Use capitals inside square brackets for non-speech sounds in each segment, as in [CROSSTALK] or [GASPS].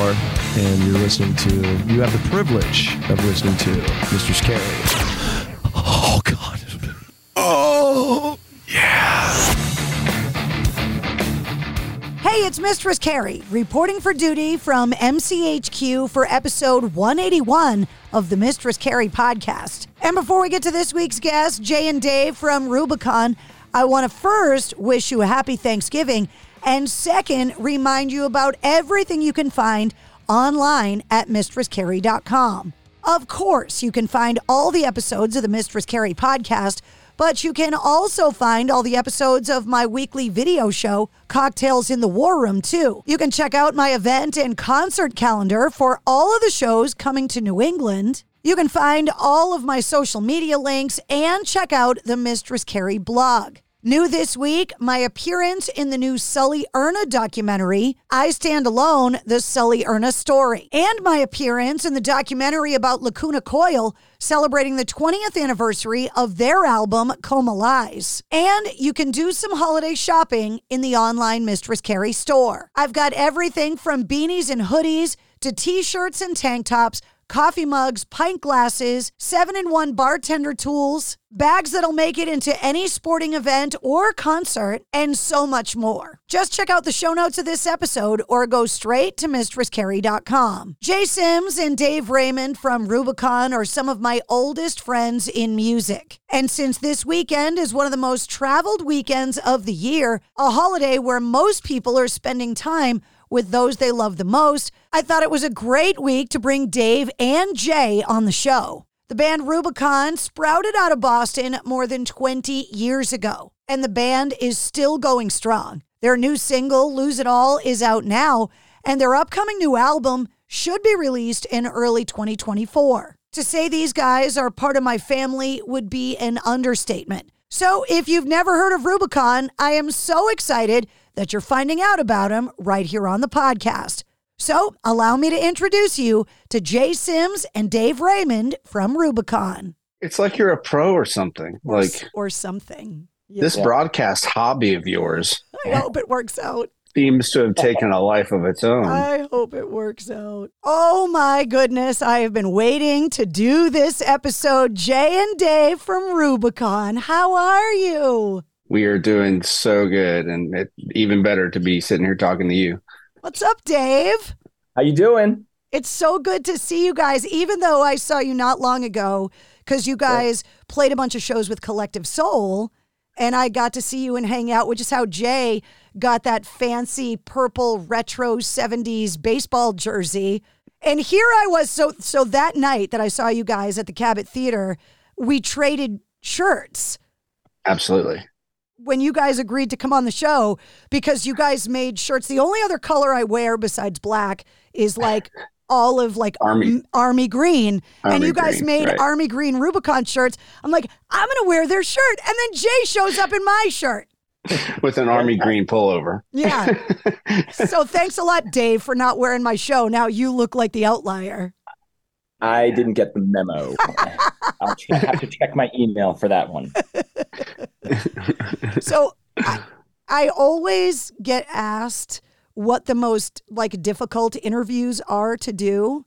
and you're listening to, you have the privilege of listening to Mistress Carrie. Oh, God. Oh, yeah. Hey, it's Mistress Carrie reporting for duty from MCHQ for episode 181 of the Mistress Carrie podcast. And before we get to this week's guest, Jae and Dave from Rubikon, I want to first wish you a happy Thanksgiving and second, remind you about everything you can find online at mistresscarrie.com. Of course, you can find all the episodes of the Mistress Carrie podcast, but you can also find all the episodes of my weekly video show, Cocktails in the War Room, too. You can check out my event and concert calendar for all of the shows coming to New England. You can find all of my social media links and check out the Mistress Carrie blog. New this week, my appearance in the new Sully Erna documentary, I Stand Alone, the Sully Erna story, and my appearance in the documentary about Lacuna Coil, celebrating the 20th anniversary of their album, Comalies. And you can do some holiday shopping in the online Mistress Carrie store. I've got everything from beanies and hoodies to t shirts and tank tops coffee mugs, pint glasses, seven in one bartender tools, bags that'll make it into any sporting event or concert, and so much more. Just check out the show notes of this episode or go straight to mistresscarrie.com. Jae Sims and Dave Raymond from Rubikon are some of my oldest friends in music. And since this weekend is one of the most traveled weekends of the year, a holiday where most people are spending time with those they love the most, I thought it was a great week to bring Dave and Jae on the show. The band Rubikon sprouted out of Boston more than 20 years ago, and the band is still going strong. Their new single, Lose It All, is out now, and their upcoming new album should be released in early 2024. To say these guys are part of my family would be an understatement. So, if you've never heard of Rubikon, I am so excited that you're finding out about them right here on the podcast. So, allow me to introduce you to Jae Sims and Dave Raymond from Rubikon. It's like you're a pro or something. Or, like or something. Yeah. This broadcast hobby of yours. I hope it works out. Seems to have taken a life of its own. I hope it works out. Oh my goodness, I have been waiting to do this episode. Jae and Dave from Rubikon, how are you? We are doing so good, and it's even better to be sitting here talking to you. What's up, Dave? How you doing? It's so good to see you guys, even though I saw you not long ago, because you guys played a bunch of shows with Collective Soul, and I got to see you and hang out, which is how Jae got that fancy purple retro 70s baseball jersey. And here I was. So so that night that I saw you guys at the Cabot Theater, we traded shirts. Absolutely. When you guys agreed to come on the show because you guys made shirts. The only other color I wear besides black is like olive like army army green army and you guys green, made right. army green rubikon shirts i'm like i'm gonna wear their shirt and then jae shows up in my shirt [LAUGHS] with an army green pullover. Yeah. [LAUGHS] so thanks a lot, Dave, for not wearing my show. Now you look like the outlier. I didn't get the memo. [LAUGHS] I'll have to check my email for that one. so I, I always get asked what the most like difficult interviews are to do.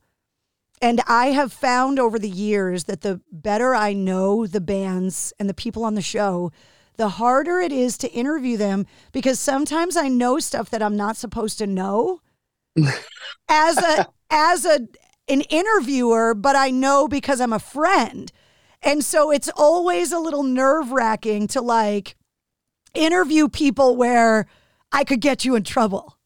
And I have found over the years that the better I know the bands and the people on the show, the harder it is to interview them because sometimes I know stuff that I'm not supposed to know. [LAUGHS] as a as a an interviewer, but I know because I'm a friend. And so it's always a little nerve wracking to like interview people where I could get you in trouble.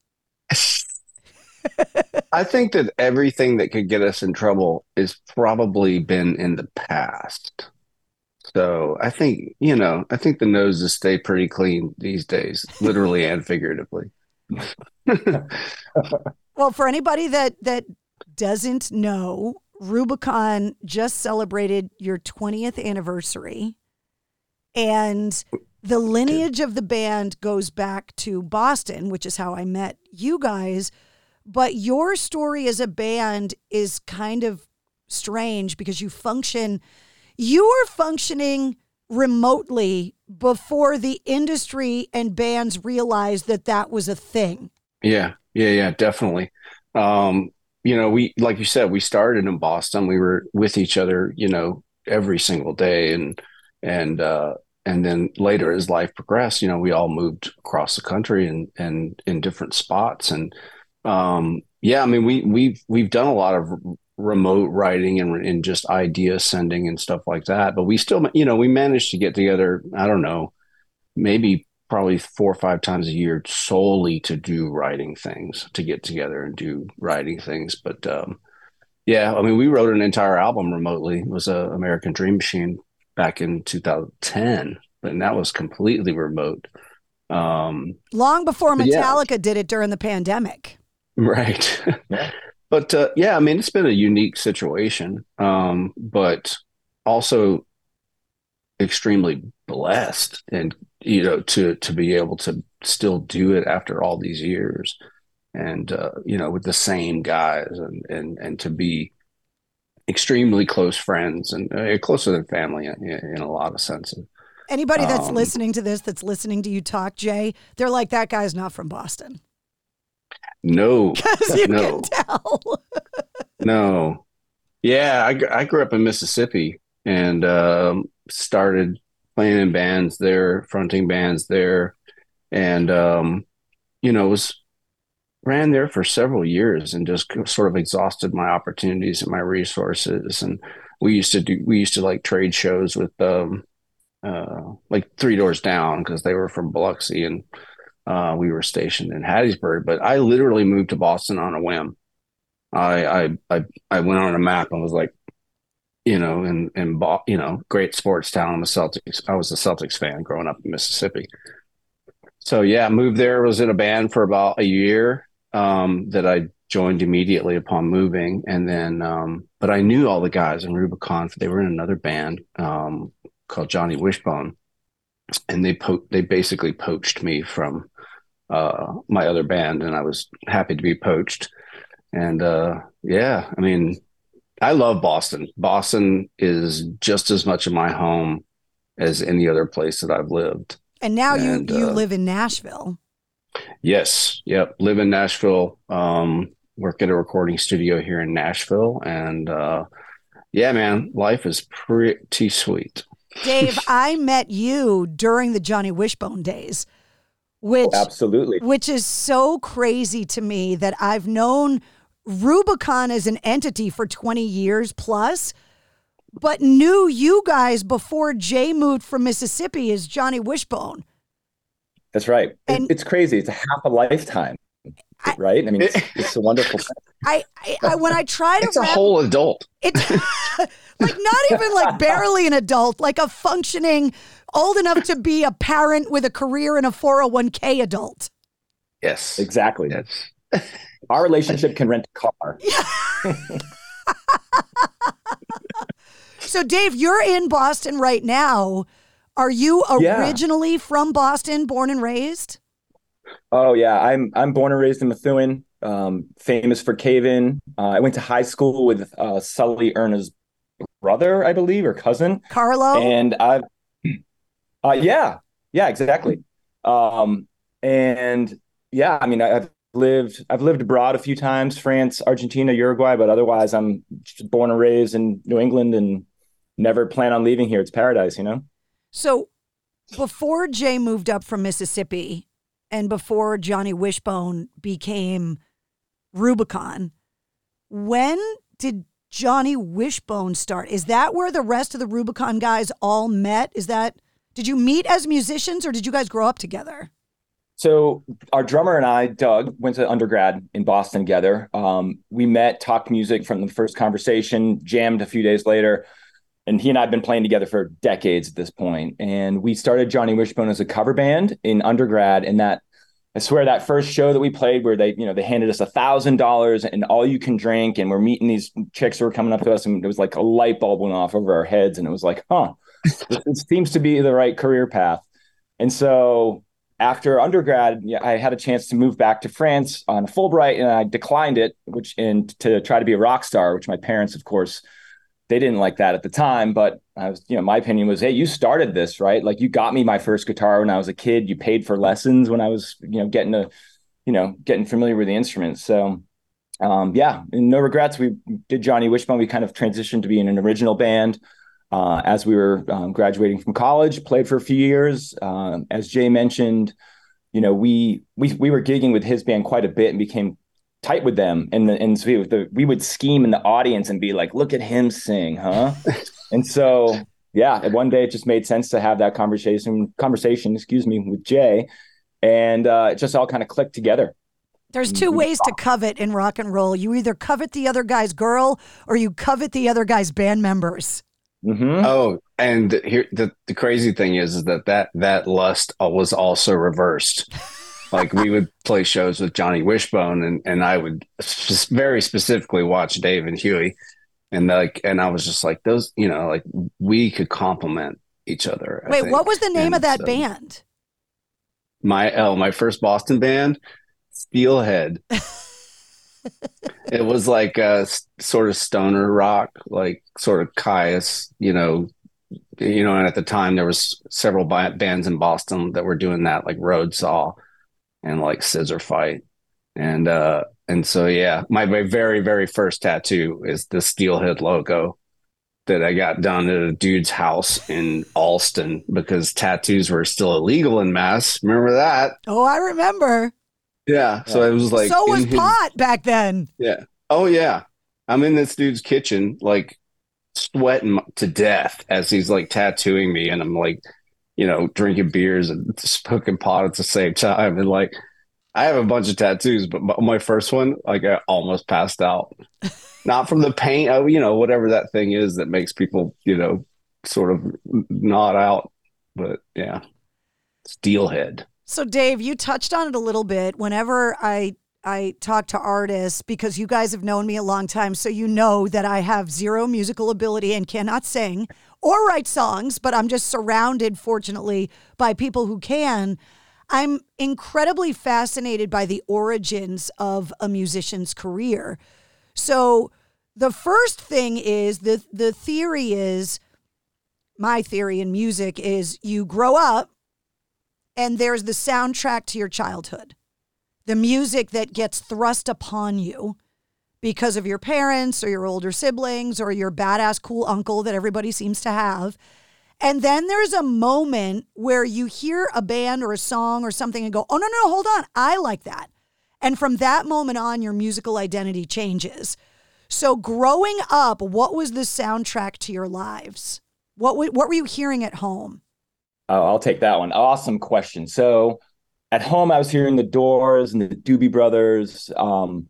[LAUGHS] I think that everything that could get us in trouble is probably been in the past. So I think, you know, I think the noses stay pretty clean these days, literally and figuratively. [LAUGHS] well, for anybody that that doesn't know, Rubikon just celebrated your 20th anniversary. And the lineage of the band goes back to Boston, which is how I met you guys. But your story as a band is kind of strange because you function, you are functioning remotely before the industry and bands realized that that was a thing. Yeah, yeah, yeah, definitely. Um, you know, we like you said, we started in Boston. We were with each other, you know, every single day, and and uh, and then later as life progressed, you know, we all moved across the country and and in different spots, and um, yeah, I mean, we we've we've done a lot of remote writing and, and just idea sending and stuff like that, but we still, you know, we managed to get together. I don't know, maybe probably four or five times a year solely to do writing things, to get together and do writing things. But um, yeah, I mean, we wrote an entire album remotely. It was a American Dream Machine back in 2010, and that was completely remote. Um, Long before Metallica yeah. did it during the pandemic. Right. [LAUGHS] but uh, yeah, I mean, it's been a unique situation, um, but also extremely blessed and you know to to be able to still do it after all these years. And uh, you know with the same guys and and and to be extremely close friends and uh, closer than family in, in, a lot of senses. Anybody that's um, listening to this that's listening to you talk jae they're like that guy's not from boston. No. [LAUGHS] Because you no. can tell. No. Yeah I, I grew up in mississippi and um, started playing in bands there, fronting bands there, and um, you know was ran there for several years and just sort of exhausted my opportunities and my resources. And we used to do we used to like trade shows with um, uh, like Three Doors Down because they were from Biloxi and uh, we were stationed in Hattiesburg. But I literally moved to Boston on a whim. I I I, I went on a map and was like, you know, and and you know, great sports town. I'm a Celtics. I was a Celtics fan growing up in Mississippi. So yeah, moved there. Was in a band for about a year. Um, that I joined immediately upon moving, and then, um, but I knew all the guys in Rubikon. They were in another band um, called Johnny Wishbone, and they po- they basically poached me from uh, my other band, and I was happy to be poached. And uh, yeah, I mean, I love Boston. Boston is just as much of my home as any other place that I've lived. And now and, you you uh, live in Nashville. Yes. Yep. Live in Nashville. Um, work at a recording studio here in Nashville, and uh, yeah, man, life is pretty sweet. Dave, [LAUGHS] I met you during the Johnny Wishbone days, which oh, absolutely, which is so crazy to me that I've known Rubikon as an entity for 20 years plus, but knew you guys before Jae moved from Mississippi as Johnny Wishbone. That's right. And it's crazy. It's a half a lifetime, I, right? I mean, it's, [LAUGHS] it's a wonderful thing. I, I, I, when I try to, it's wrap, a whole adult. It's [LAUGHS] like not even like barely an adult, like a functioning, old enough to be a parent with a career in a 401k adult. Yes, exactly. Yes. [LAUGHS] Our relationship can rent a car. [LAUGHS] so, Dave, you're in Boston right now. Are you originally yeah. from Boston, born and raised? Oh yeah, I'm I'm born and raised in Methuen, um, famous for Cave In. Uh, I went to high school with uh, Sully Erna's brother, I believe, or cousin, Carlo. And I, uh, yeah, yeah, exactly. Um, and yeah, I mean, I've lived I've lived abroad a few times, France, Argentina, Uruguay, but otherwise I'm born and raised in New England and never plan on leaving here. It's paradise, you know. So before Jae moved up from Mississippi and before Johnny Wishbone became Rubikon, when did Johnny Wishbone start? Is that where the rest of the Rubikon guys all met? Is that did you meet as musicians or did you guys grow up together? So our drummer and I, Doug, went to undergrad in Boston together. Um, we met, talked music from the first conversation, jammed a few days later, and he and I have been playing together for decades at this point. And we started Johnny Wishbone as a cover band in undergrad, and that I swear that first show that we played where they, you know, they handed us a thousand dollars and all you can drink, and we're meeting these chicks who were coming up to us, and it was like a light bulb went off over our heads, and it was like, huh, this seems to be the right career path. And so after undergrad, I had a chance to move back to France on Fulbright, and I declined it, which and to try to be a rock star, which my parents, of course, they didn't like that at the time. But I was, you know, my opinion was, hey, you started this, right? Like you got me my first guitar when I was a kid. You paid for lessons when I was, you know, getting to, you know, getting familiar with the instruments. So, um, yeah, no regrets. We did Johnny Wishbone. We kind of transitioned to being an original band. Uh, as we were um, graduating from college, played for a few years. Um, as Jae mentioned, you know, we we we were gigging with his band quite a bit and became tight with them. And the, and so the, we would scheme in the audience and be like, "Look at him sing, huh?" [LAUGHS] and so yeah, one day it just made sense to have that conversation conversation, excuse me, with Jae, and uh, it just all kind of clicked together. There's two ways to covet in rock and roll. You either covet the other guy's girl or you covet the other guy's band members. Mm-hmm. Oh, and here the, the crazy thing is, is that that that lust was also reversed. like we would play shows with Johnny Wishbone, and and I would sp- very specifically watch Dave and Huey, and like, and I was just like those, you know, like we could complement each other. I Wait, think. what was the name And of that so band? My oh, my first Boston band, Steelhead. [LAUGHS] it was like a sort of stoner rock, like sort of Kyuss, you know, you know. And at the time, there was several ba- bands in Boston that were doing that, like Roadsaw and like Scissorfight, and uh, and so yeah, my my very very first tattoo is the Steelhead logo that I got done at a dude's house in Allston because tattoos were still illegal in Mass. Remember that? Oh, I remember. Yeah. So it was like so was his- pot back then. yeah. Oh yeah. I'm in this dude's kitchen, like sweating to death as he's like tattooing me, and I'm like, you know, drinking beers and [LAUGHS] smoking pot at the same time, and like. I have a bunch of tattoos, but my- my first one, like I almost passed out. [LAUGHS] Not from the pain, oh, you know, whatever that thing is that makes people, you know, sort of nod out. But yeah, steelhead. So Dave, you touched on it a little bit. Whenever I I talk to artists because you guys have known me a long time, so you know that I have zero musical ability and cannot sing or write songs, but I'm just surrounded fortunately by people who can. I'm incredibly fascinated by the origins of a musician's career. So the first thing is the the theory is my theory in music is you grow up and there's the soundtrack to your childhood. The music that gets thrust upon you because of your parents or your older siblings or your badass cool uncle that everybody seems to have. And then there's a moment where you hear a band or a song or something and go, oh, no, no, hold on. I like that. And from that moment on, your musical identity changes. So, growing up, what was the soundtrack to your lives? What, what were you hearing at home? Oh, I'll take that one. Awesome question. So at home, I was hearing the Doors and the Doobie Brothers. Um,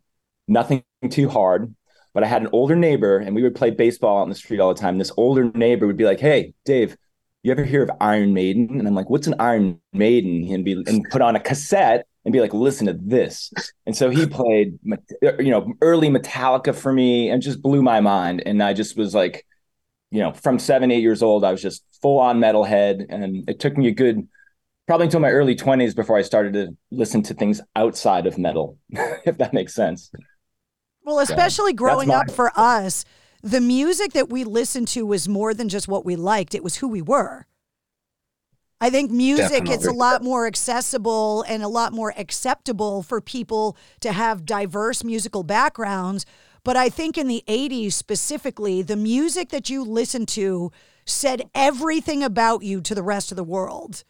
nothing too hard, but I had an older neighbor, and we would play baseball out in the street all the time. This older neighbor would be like, "Hey, Dave, you ever hear of Iron Maiden?" And I'm like, "What's an Iron Maiden?" And be and put on a cassette and be like, "Listen to this." And so he played, you know, early Metallica for me, and just blew my mind. And I just was like you know, from seven, eight years old, I was just full on metalhead. And it took me a good, probably until my early 20s before I started to listen to things outside of metal, [LAUGHS] if that makes sense. Well, especially that's growing my- up for us, the music that we listened to was more than just what we liked, it was who we were. I think music it's a lot more accessible and a lot more acceptable for people to have diverse musical backgrounds. But I think in the 80s specifically, the music that you listened to said everything about you to the rest of the world.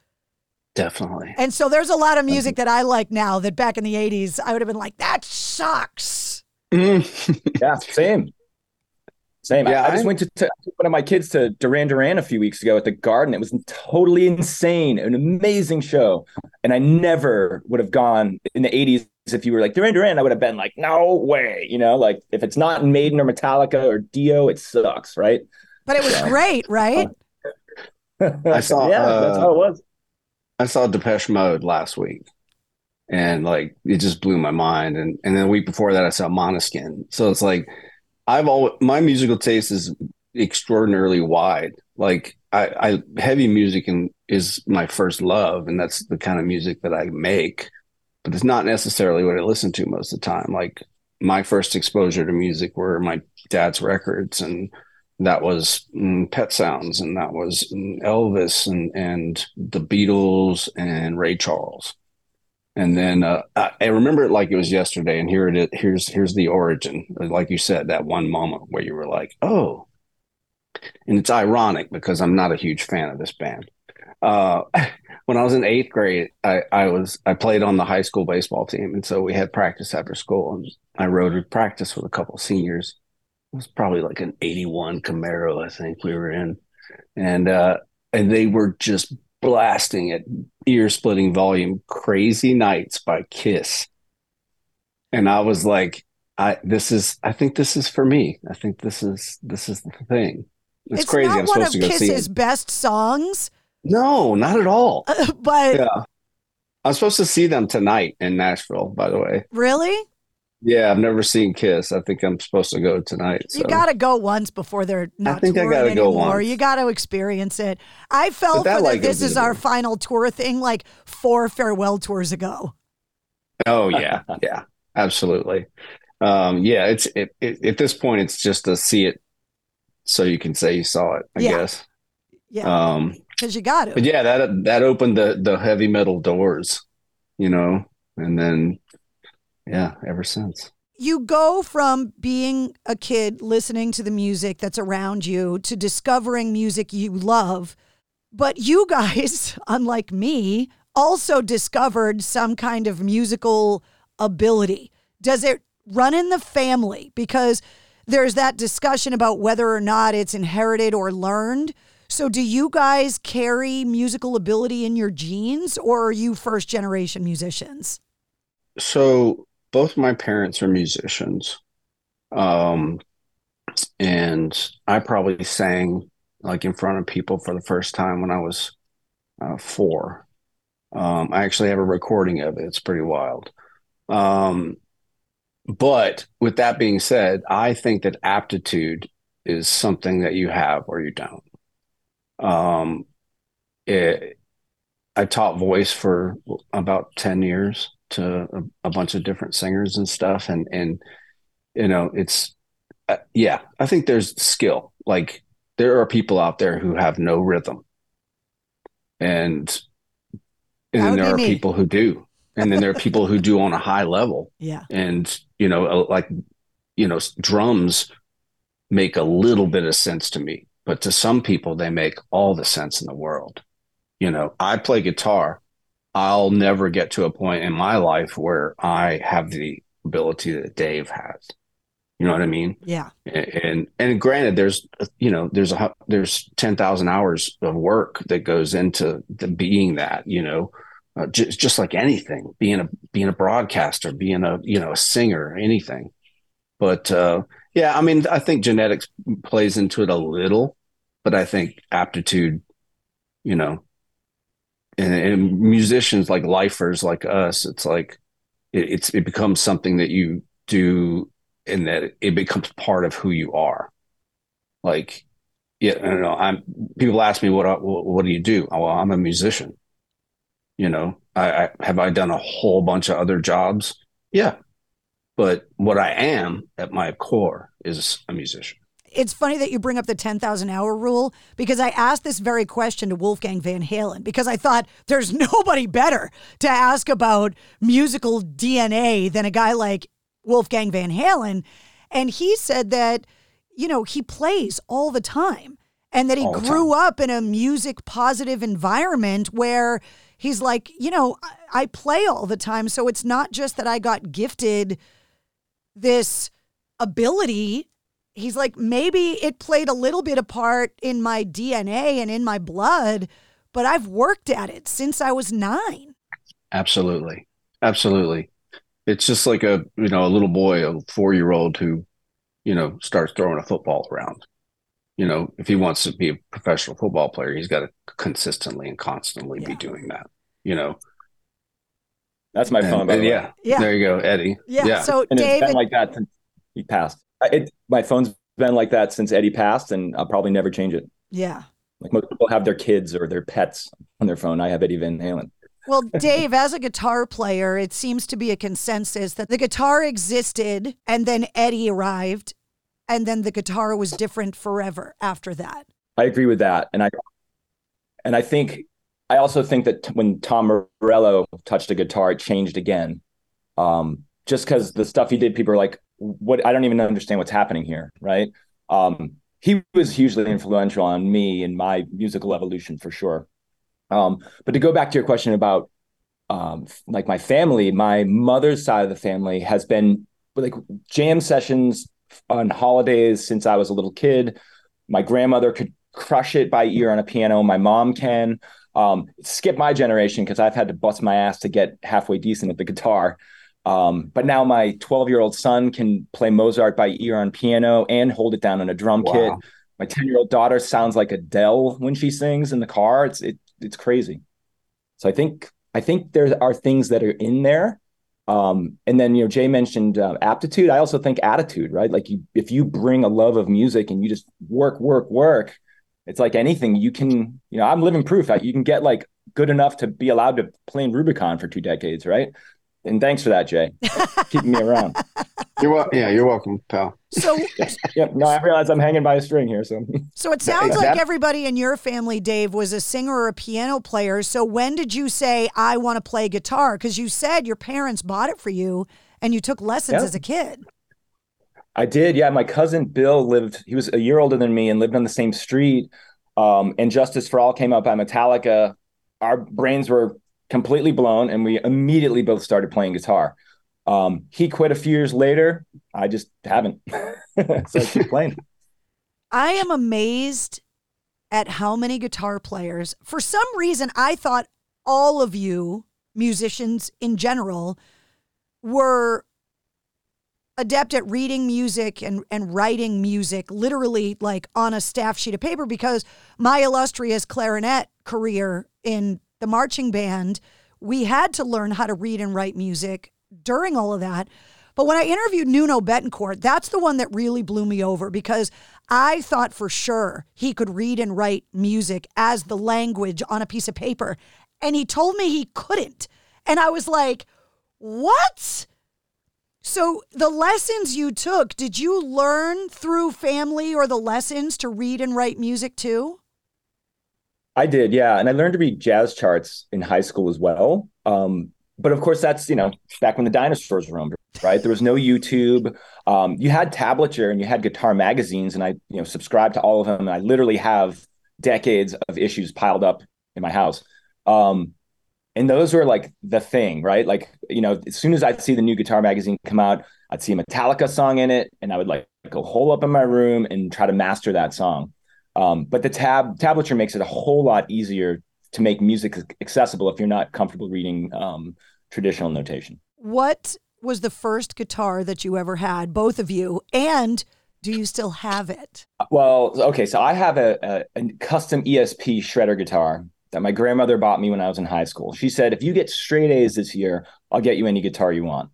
Definitely. And so there's a lot of music that I like now that back in the 80s I would have been like, that sucks. [LAUGHS] yeah, same. Same. Yeah, I, I just went to, to one of my kids to Duran Duran a few weeks ago at the Garden. It was totally insane, an amazing show. And I never would have gone in the '80s if you were like Duran Duran. I would have been like, no way. You know, like if it's not Maiden or Metallica or Dio, it sucks, right? But it was great, right? [LAUGHS] I saw. yeah, that's uh, how it was. I saw Depeche Mode last week, and like it just blew my mind. And and then the week before that, I saw Maneskin. So it's like I've always my musical taste is extraordinarily wide. Like I, I heavy music and is my first love, and that's the kind of music that I make. But it's not necessarily what I listen to most of the time. Like my first exposure to music were my dad's records, and that was mm, Pet Sounds, and that was mm, Elvis, and and the Beatles, and Ray Charles. And then uh, I, I remember it like it was yesterday. And here it is. Here's here's the origin. Like you said, that one moment where you were like, "Oh," and it's ironic because I'm not a huge fan of this band. Uh, [LAUGHS] when I was in eighth grade, I, I was I played on the high school baseball team, and so we had practice after school, and I rode with practice with a couple seniors. It was probably like an '81 Camaro, I think we were in, and uh, and they were just blasting at ear splitting volume crazy nights by kiss. And i was like i this is i think this is for me. I think this is this is the thing. It's, It's crazy. Not i'm one supposed of to go see Kiss's it. best songs, no not at all [LAUGHS] but yeah i'm supposed to see them tonight in nashville by the way really, yeah i've never seen kiss i think i'm supposed to go tonight so you got to go once before they're not think I touring gotta go anymore. once. You got to experience it. I felt that, like, "This is our final tour" thing like four farewell tours ago. Oh yeah, yeah, absolutely. Um, yeah, it's it, it, at this point, it's just to see it, so you can say you saw it. I Yeah. guess. Yeah, Um, because you got it. but yeah, that that opened the the heavy metal doors, you know, and then yeah, ever since. you go from being a kid listening to the music that's around you to discovering music you love. But you [LAUGHS] guys, unlike me, also discovered some kind of musical ability. Does it run in the family? Because there's that discussion about whether or not it's inherited or learned. So, do you guys carry musical ability in your genes, or are you first generation musicians? So both my parents are musicians. Um, and I probably sang like in front of people for the first time when I was uh, four. Um, I actually have a recording of it. It's pretty wild. Um, but with that being said, I think that aptitude is something that you have or you don't. Um, it, I taught voice for about 10 years to a, a bunch of different singers and stuff. And, and, you know, it's, uh, yeah, I think there's skill. Like there are people out there who have no rhythm. And, and then there are me. people who do. And then there are people who do on a high level. [LAUGHS] Yeah. And, you know, uh, like, you know, drums make a little bit of sense to me, but to some people, they make all the sense in the world. You know, I play guitar. I'll never get to a point in my life where I have the ability that Dave has. You know what I mean? Yeah. And and granted, there's you know there's a there's ten thousand hours of work that goes into the being that you know, uh, just just like anything, being a being a broadcaster, being a you know a singer, anything. But uh, yeah, I mean, I think genetics plays into it a little, but I think aptitude, you know, and, and musicians like lifers like us, it's like it, it's it becomes something that you do and that it becomes part of who you are. Like, yeah, I don't know. I'm people ask me what what, what do you do? Oh, well, I'm a musician. You know, I, I have I done a whole bunch of other jobs. Yeah, but what I am at my core is a musician. it's funny that you bring up the 10,000 hour rule because I asked this very question to Wolfgang Van Halen because I thought there's [LAUGHS] nobody better to ask about musical DNA than a guy like Wolfgang Van Halen. And he said that, you know, he plays all the time and that he grew up in a music positive environment where he's like, you know, I play all the time. So it's not just that I got gifted this ability he's like, maybe it played a little bit of part in my DNA and in my blood, but I've worked at it since I was nine. Absolutely. Absolutely. It's just like a, you know, a little boy, a four year old who, you know, starts throwing a football around. You know, if he wants to be a professional football player, he's got to consistently and constantly yeah. be doing that, you know. That's my phone, and, yeah, yeah. There you go, Eddie. Yeah. yeah. So and David, it's been like that since he passed. It, my phone's been like that since Eddie passed, and I'll probably never change it. Yeah. Like most people have their kids or their pets on their phone. I have Eddie Van Halen. Well, [LAUGHS] Dave, as a guitar player, it seems to be a consensus that the guitar existed and then Eddie arrived and then the guitar was different forever after that. I agree with that. And I and I think I also think that when Tom Morello touched a guitar, it changed again. Um, just because the stuff he did, people are like, "What? I don't even understand what's happening here." Right? Um, he was hugely influential on me and my musical evolution for sure. Um, but to go back to your question about um, like my family, my mother's side of the family has been like jam sessions on holidays since I was a little kid. My grandmother could crush it by ear on a piano. My mom can. Um, skip my generation because I've had to bust my ass to get halfway decent at the guitar. Um, but now my 12 year old son can play Mozart by ear on piano and hold it down on a drum wow. kit. My 10 year old daughter sounds like Adele when she sings in the car. It's it, it's crazy. So I think I think there are things that are in there. Um, and then you know Jae mentioned uh, aptitude. I also think attitude, right? Like you, if you bring a love of music and you just work, work, work, it's like anything you can. You know, I'm living proof that you can get like good enough to be allowed to play in Rubikon for two decades, right? And thanks for that, Jae, [LAUGHS] keeping me around. You're well, yeah, you're welcome, pal. So, [LAUGHS] yeah, no, I realize I'm hanging by a string here. So, so it sounds like everybody in your family, Dave, was a singer or a piano player. So, when did you say I want to play guitar? Because you said your parents bought it for you, and you took lessons as a kid. I did, yeah. My cousin Bill lived; he was a year older than me and lived on the same street. Um, and Justice for All came out by Metallica. Our brains were completely blown, and we immediately both started playing guitar. Um, he quit a few years later. I just haven't. [LAUGHS] so I keep playing. I am amazed at how many guitar players. For some reason, I thought all of you musicians in general were adept at reading music and, and writing music literally like on a staff sheet of paper because my illustrious clarinet career in the marching band, we had to learn how to read and write music during all of that. But when I interviewed Nuno Bettencourt, that's the one that really blew me over because I thought for sure he could read and write music as the language on a piece of paper. And he told me he couldn't. And I was like, what? So, the lessons you took, did you learn through family or the lessons to read and write music too? I did, yeah. And I learned to read jazz charts in high school as well. Um, but of course, that's you know back when the dinosaurs roamed, right? There was no YouTube. Um, you had tablature and you had guitar magazines, and I you know subscribed to all of them. And I literally have decades of issues piled up in my house. Um, and those were like the thing, right? Like you know, as soon as I'd see the new guitar magazine come out, I'd see a Metallica song in it, and I would like go hole up in my room and try to master that song. Um, but the tab tablature makes it a whole lot easier to make music accessible if you're not comfortable reading um, traditional notation. What was the first guitar that you ever had, both of you, and do you still have it? Well, okay, so I have a, a, a custom ESP shredder guitar that my grandmother bought me when I was in high school. She said, if you get straight A's this year, I'll get you any guitar you want.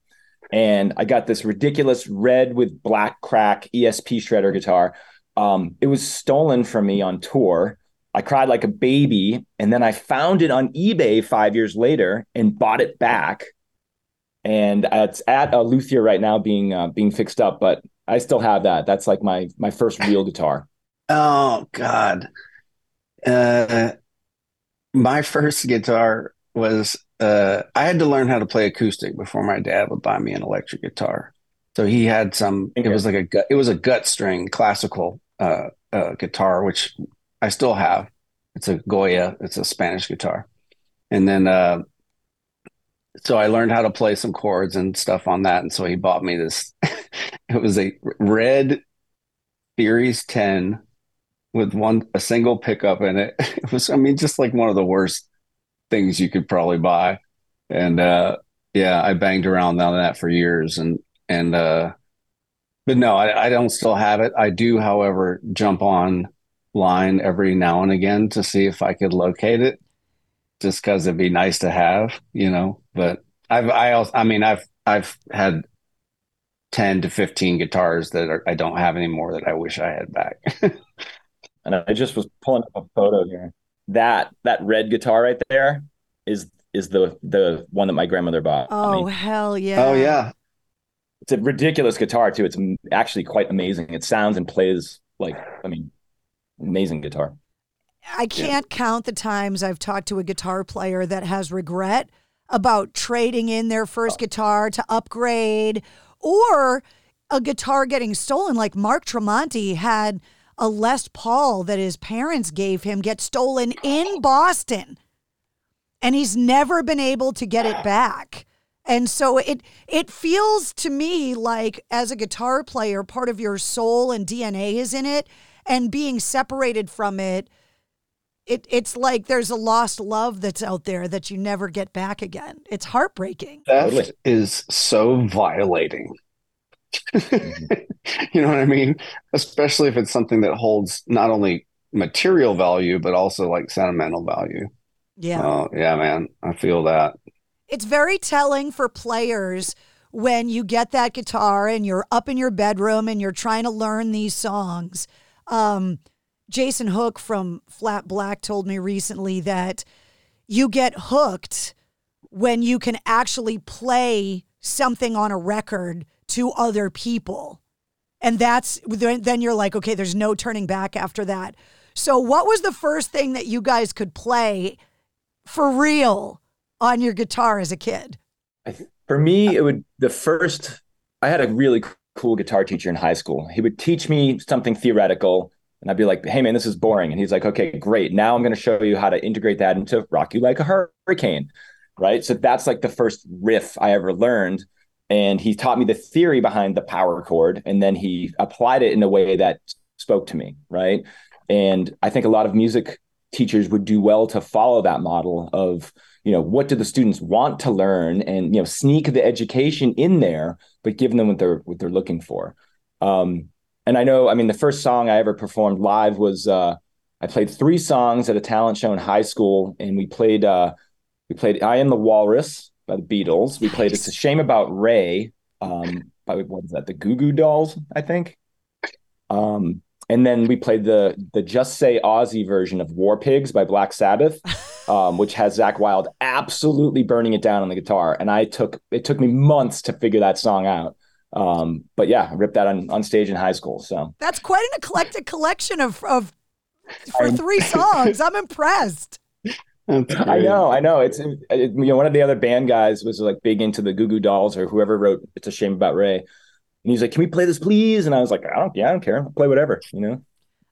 And I got this ridiculous red with black crack ESP shredder guitar. Um, it was stolen from me on tour I cried like a baby. And then I found it on eBay five years later and bought it back. And it's at a luthier right now being uh, being fixed up, but I still have that. That's like my my first real guitar. [LAUGHS] Oh God. Uh my first guitar was uh I had to learn how to play acoustic before my dad would buy me an electric guitar. So he had some it was like a gut it was a gut string classical uh, uh guitar which I still have. It's a Goya. It's a Spanish guitar. And then, uh, so I learned how to play some chords and stuff on that. And so he bought me this. [LAUGHS] it was a red Series 10 with one a single pickup in it. [LAUGHS] It was, I mean, just like one of the worst things you could probably buy. And uh, yeah, I banged around on that for years, and and uh, but no, I, I don't still have it. I do, however, jump on line every now and again to see if I could locate it, just because it'd be nice to have, you know. But I've I also, I mean, I've I've had 10 to 15 guitars that are, I don't have anymore that I wish I had back. [LAUGHS] and I just was pulling up a photo here. That that red guitar right there is is the the one that my grandmother bought. Oh me. hell yeah! Oh yeah, it's a ridiculous guitar too. It's actually quite amazing. It sounds and plays like I mean, amazing guitar. I can't yeah. count the times I've talked to a guitar player that has regret about trading in their first oh. guitar to upgrade or a guitar getting stolen. Like Mark Tremonti had a Les Paul that his parents gave him get stolen in Boston. And he's never been able to get it back. And so it it feels to me like as a guitar player, part of your soul and DNA is in it, and being separated from it, it it's like there's a lost love that's out there that you never get back again. It's heartbreaking. Theft is so violating. [LAUGHS] you know what I mean? Especially if it's something that holds not only material value but also like sentimental value. Yeah. Oh, yeah, man. I feel that. It's very telling for players when you get that guitar and you're up in your bedroom and you're trying to learn these songs. Um, Jason Hook from Flat Black told me recently that you get hooked when you can actually play something on a record to other people. And that's then you're like, okay, there's no turning back after that. So, what was the first thing that you guys could play for real on your guitar as a kid? For me, it would the first. I had a really cool guitar teacher in high school. He would teach me something theoretical, and I'd be like, "Hey, man, this is boring." And he's like, "Okay, great. Now I'm going to show you how to integrate that into "Rock You Like a Hurricane." Right. So that's like the first riff I ever learned and he taught me the theory behind the power chord and then he applied it in a way that spoke to me right? And i think a lot of music teachers would do well to follow that model of you know what do the students want to learn and you know sneak the education in there but give them what they're what they're looking for. Um, and i know i mean the first song i ever performed live was uh, i played three songs at a talent show in high school and we played uh, we played i am the walrus by the Beatles. We played It's a Shame About Ray um, by what is that? The Goo Goo Dolls, I think. Um, and then we played the the Just Say Ozzy version of War Pigs by Black Sabbath, [LAUGHS] um, which has Zakk Wylde absolutely burning it down on the guitar. And I took it took me months to figure that song out. Um, but yeah, I ripped that on, on stage in high school. So that's quite an eclectic collection of of for three [LAUGHS] songs. I'm impressed. I know, I know. It's uh, it, you know one of the other band guys was like big into the Goo Goo Dolls or whoever wrote "It's a Shame About Ray," and he's like, "Can we play this, please?" And I was like, "I don't, yeah, I don't care. I'll play whatever," you know.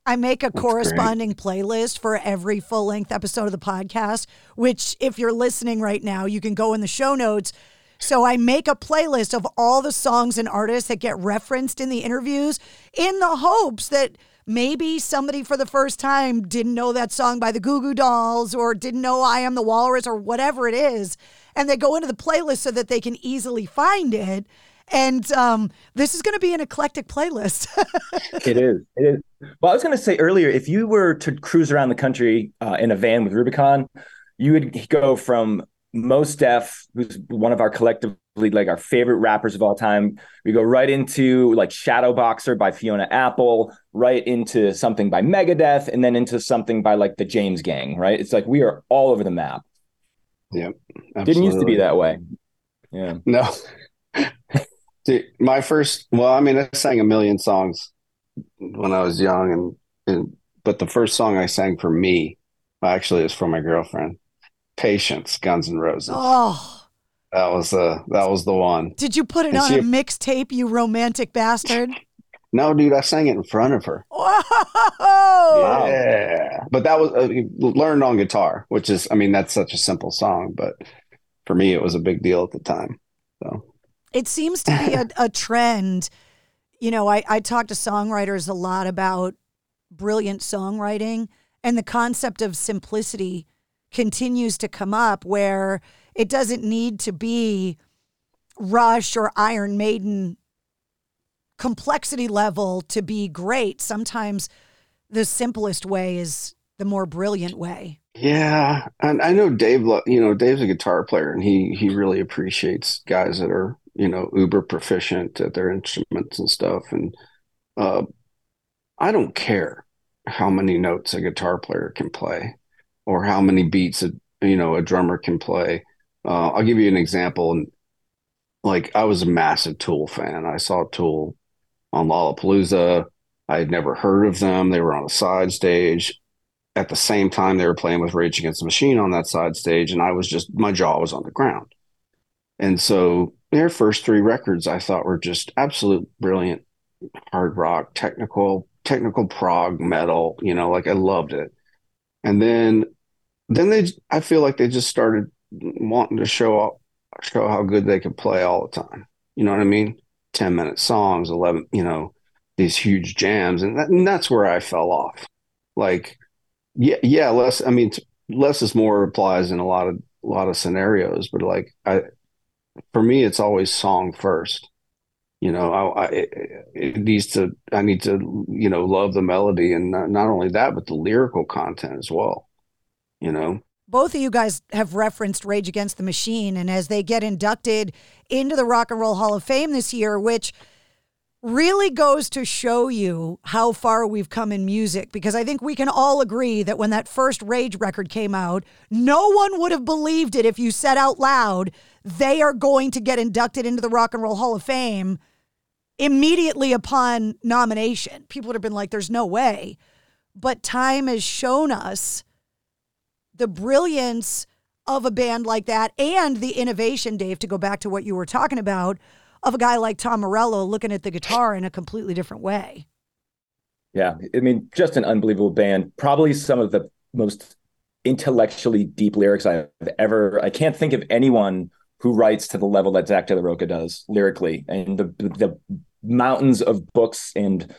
I make a That's corresponding great. playlist for every full length episode of the podcast, which, if you're listening right now, you can go in the show notes. So I make a playlist of all the songs and artists that get referenced in the interviews in the hopes that maybe somebody for the first time didn't know that song by the Goo Goo Dolls or didn't know I Am the Walrus or whatever it is. And they go into the playlist so that they can easily find it. And um, this is going to be an eclectic playlist. [LAUGHS] it is. It is. Well, I was going to say earlier, if you were to cruise around the country uh, in a van with Rubikon, you would go from Mos Def, who's one of our collectively like our favorite rappers of all time. We go right into like Shadowboxer by Fiona Apple, right into something by Megadeth, and then into something by like the James Gang. Right? It's like we are all over the map. Yeah, didn't used to be that way. Yeah, [LAUGHS] no. Dude, my first, well, I mean, I sang a million songs when I was young, and and but the first song I sang for me actually is for my girlfriend. Patience, Guns N' Roses. Oh, that was the that was the one. Did you put it and on she, a mixtape, you romantic bastard? No, dude, I sang it in front of her. Whoa! Yeah, but that was uh, learned on guitar, which is, I mean, that's such a simple song, but for me, it was a big deal at the time. So it seems to be a, a trend you know, I, I talk to songwriters a lot about brilliant songwriting, and the concept of simplicity continues to come up where it doesn't need to be Rush or Iron Maiden complexity level to be great. Sometimes the simplest way is the more brilliant way. Yeah, and I know Dave. You know, Dave's a guitar player, and he he really appreciates guys that are you know uber proficient at their instruments and stuff. And uh, I don't care how many notes a guitar player can play, or how many beats a you know a drummer can play. Uh, I'll give you an example. Like, I was a massive Tool fan. I saw Tool on Lollapalooza. I had never heard of them. They were on a side stage. At the same time, they were playing with Rage Against the Machine on that side stage, and I was just my jaw was on the ground. And so their first three records I thought were just absolute brilliant hard rock, technical, technical prog metal, you know, like I loved it. And then then they I feel like they just started wanting to show up show how good they could play all the time. You know what I mean? 10 minute songs, 11, you know, these huge jams. And, that, and that's where I fell off. Like, yeah, yeah, less, I mean, less is more applies in a lot of, a lot of scenarios, but like, I, for me, it's always song first. You know, I, I it, it needs to, I need to, you know, love the melody and not, not only that, but the lyrical content as well, you know? Both of you guys have referenced Rage Against the Machine, and as they get inducted into the Rock and Roll Hall of Fame this year, which really goes to show you how far we've come in music because I think we can all agree that when that first Rage record came out, no one would have believed it if you said out loud they are going to get inducted into the Rock and Roll Hall of Fame immediately upon nomination. People would have been like, there's no way. But time has shown us the brilliance of a band like that and the innovation, Dave, to go back to what you were talking about, of a guy like Tom Morello looking at the guitar in a completely different way. Yeah. I mean, just an unbelievable band. Probably some of the most intellectually deep lyrics I've ever, I can't think of anyone who writes to the level that Zack de la Rocha does lyrically and the, the mountains of books and,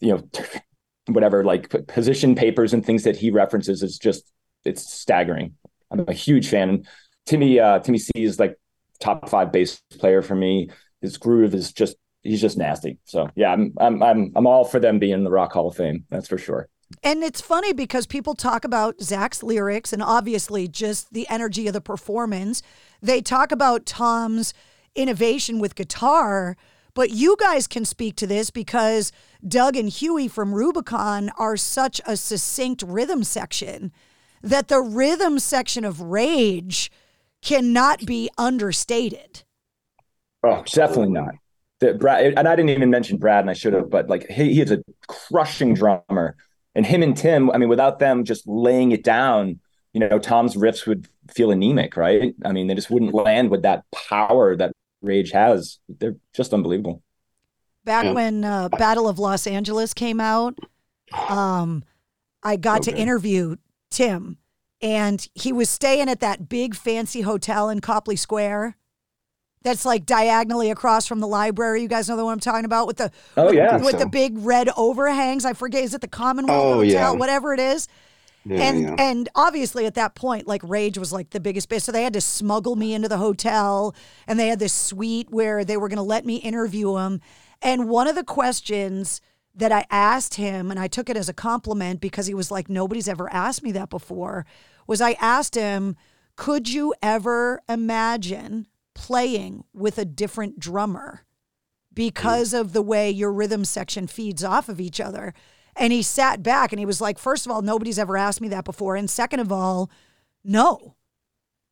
you know, [LAUGHS] whatever, like position papers and things that he references is just it's staggering. I'm a huge fan. And Timmy uh, Timmy C is like top five bass player for me. His groove is just he's just nasty. So yeah, I'm I'm I'm I'm all for them being in the Rock Hall of Fame. That's for sure. And it's funny because people talk about Zack's lyrics and obviously just the energy of the performance. They talk about Tom's innovation with guitar, but you guys can speak to this because Doug and Huey from Rubikon are such a succinct rhythm section that the rhythm section of Rage cannot be understated. Oh, definitely not. The, Brad, and I didn't even mention Brad, and I should have, but like he, he is a crushing drummer, and him and Tim. I mean, without them just laying it down, you know, Tom's riffs would feel anemic, right? I mean, they just wouldn't land with that power that Rage has. They're just unbelievable. Back yeah. when uh, Battle of Los Angeles came out, um, I got okay. to interview Tim, and he was staying at that big fancy hotel in Copley Square. That's like diagonally across from the library. You guys know the one I'm talking about with the oh with, yeah with so. the big red overhangs. I forget is it the Commonwealth oh, Hotel, yeah. whatever it is. Yeah, and yeah. and obviously at that point, like Rage was like the biggest bit. So they had to smuggle me into the hotel, and they had this suite where they were going to let me interview him. And one of the questions that I asked him, and I took it as a compliment because he was like, nobody's ever asked me that before, was I asked him, could you ever imagine playing with a different drummer because of the way your rhythm section feeds off of each other? And he sat back and he was like, first of all, nobody's ever asked me that before. And second of all, no.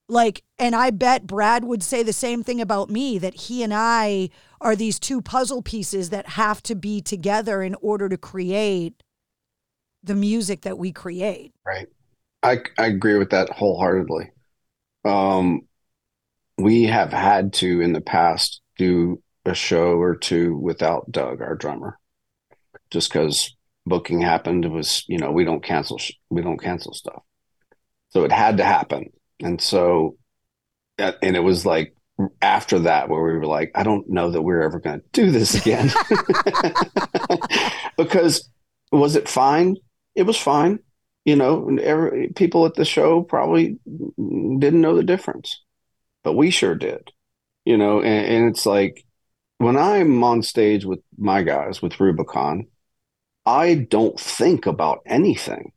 Like, and I bet Brad would say the same thing about me that he and I are these two puzzle pieces that have to be together in order to create the music that we create. Right. I, I agree with that wholeheartedly. Um, we have had to in the past do a show or two without Doug, our drummer, just because booking happened. It was, you know, we don't cancel, we don't cancel stuff. So it had to happen and so uh, and it was like after that where we were like, I don't know that we're ever going to do this again. [LAUGHS] because was it fine? It was fine. You know, every, people at the show probably didn't know the difference, but we sure did. You know, and, and it's like when I'm on stage with my guys with Rubikon, I don't think about anything.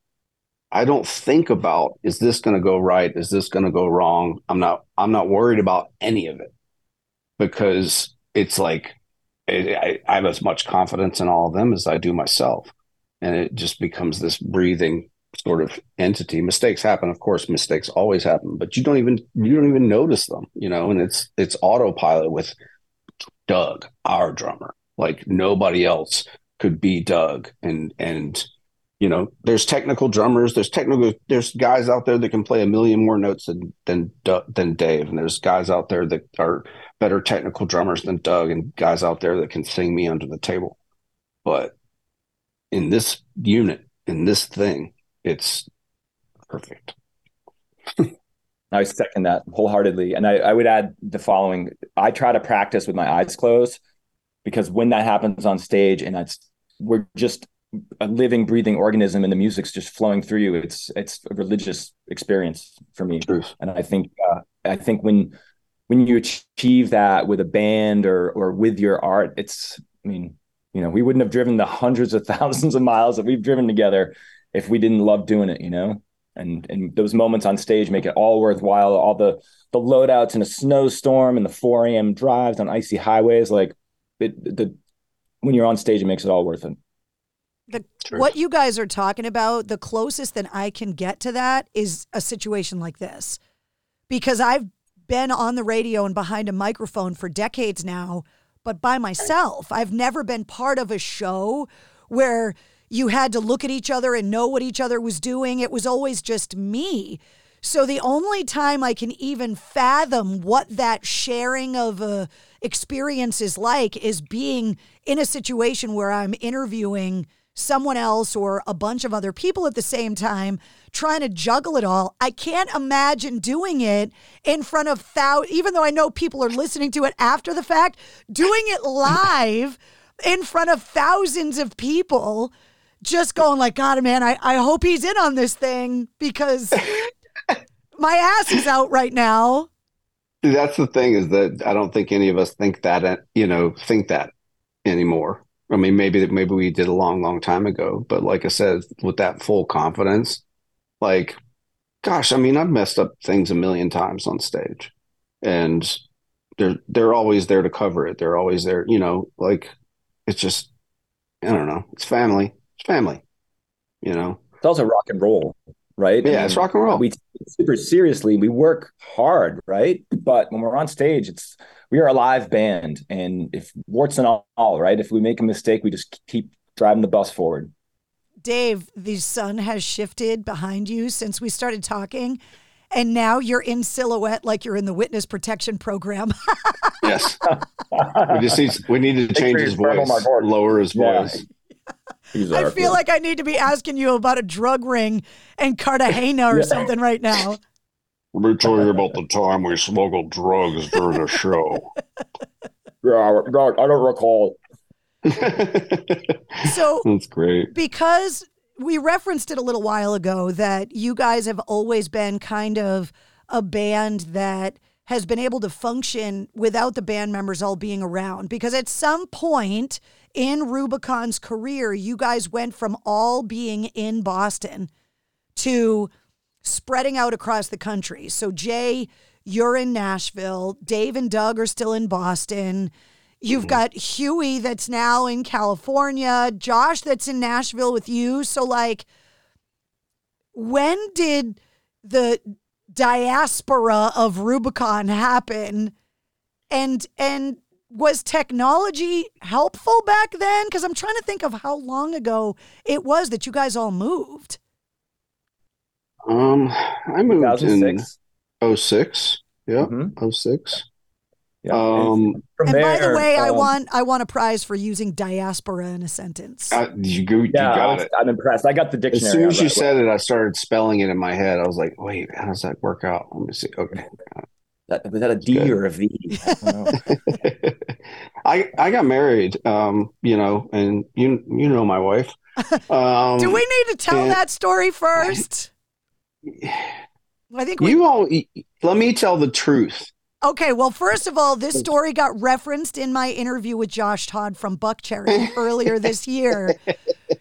I don't think about is this going to go right? Is this going to go wrong? I'm not. I'm not worried about any of it because it's like I, I have as much confidence in all of them as I do myself, and it just becomes this breathing sort of entity. Mistakes happen, of course. Mistakes always happen, but you don't even you don't even notice them, you know. And it's it's autopilot with Doug, our drummer. Like nobody else could be Doug, and and you know, there's technical drummers, there's technical, there's guys out there that can play a million more notes than than than Dave, and there's guys out there that are better technical drummers than Doug, and guys out there that can sing me under the table. But in this unit, in this thing, it's perfect. [LAUGHS] I second that wholeheartedly. And I, I would add the following I try to practice with my eyes closed because when that happens on stage and it's we're just a living, breathing organism and the music's just flowing through you, it's it's a religious experience for me. Truth. And I think uh, I think when when you achieve that with a band or or with your art, it's I mean, you know, we wouldn't have driven the hundreds of thousands of miles that we've driven together if we didn't love doing it, you know? And and those moments on stage make it all worthwhile. All the the loadouts in a snowstorm and the 4 a.m. drives on icy highways, like it, the when you're on stage, it makes it all worth it. The, what you guys are talking about, the closest that I can get to that is a situation like this. Because I've been on the radio and behind a microphone for decades now, but by myself. I've never been part of a show where you had to look at each other and know what each other was doing. It was always just me. So the only time I can even fathom what that sharing of a experience is like is being in a situation where I'm interviewing someone else or a bunch of other people at the same time trying to juggle it all. I can't imagine doing it in front of thousands, even though I know people are listening to it after the fact, doing it live in front of thousands of people just going like, God, man, I, I hope he's in on this thing because [LAUGHS] my ass is out right now. That's the thing is that I don't think any of us think that, you know, think that anymore. I mean, maybe that maybe we did a long, long time ago, but like I said, with that full confidence, like, gosh, I mean, I've messed up things a million times on stage, and they're they're always there to cover it. They're always there, you know. Like, it's just, I don't know. It's family. It's family. You know. It's also rock and roll, right? Yeah, I mean, it's rock and roll. We take it super seriously. We work hard, right? But when we're on stage, it's we are a live band, and if warts and all, right? If we make a mistake, we just keep driving the bus forward. Dave, the sun has shifted behind you since we started talking, and now you're in silhouette like you're in the witness protection program. [LAUGHS] yes, we just need we need to change his voice, lower his voice. Yeah. I feel like I need to be asking you about a drug ring and Cartagena or yeah. something right now. Let me tell you about [LAUGHS] the time we smuggled drugs during a show. [LAUGHS] yeah, I don't recall. [LAUGHS] so that's great. Because we referenced it a little while ago that you guys have always been kind of a band that has been able to function without the band members all being around. Because at some point in Rubikon's career, you guys went from all being in Boston to spreading out across the country. So, Jae, you're in Nashville. Dave and Doug are still in Boston. You've mm-hmm. got Huey that's now in California, Josh that's in Nashville with you. So, like, when did the diaspora of Rubikon happen? And, and, was technology helpful back then? Because I'm trying to think of how long ago it was that you guys all moved. Um, I moved in 06. Yeah, mm-hmm. 06. Yeah. Um, and there, by the way, um, I want I want a prize for using diaspora in a sentence. Uh, you, you yeah, got was, it. I'm impressed. I got the dictionary. As soon as you said it, I started spelling it in my head. I was like, "Wait, how does that work out?" Let me see. Okay. That, was that a D Good. or a V? I don't know. [LAUGHS] I I got married, um, you know, and you you know my wife. [LAUGHS] Um, Do we need to tell and- that story first? [LAUGHS] I think we You all let me tell the truth. Okay, well, first of all, this story got referenced in my interview with Josh Todd from Buckcherry earlier [LAUGHS] this year.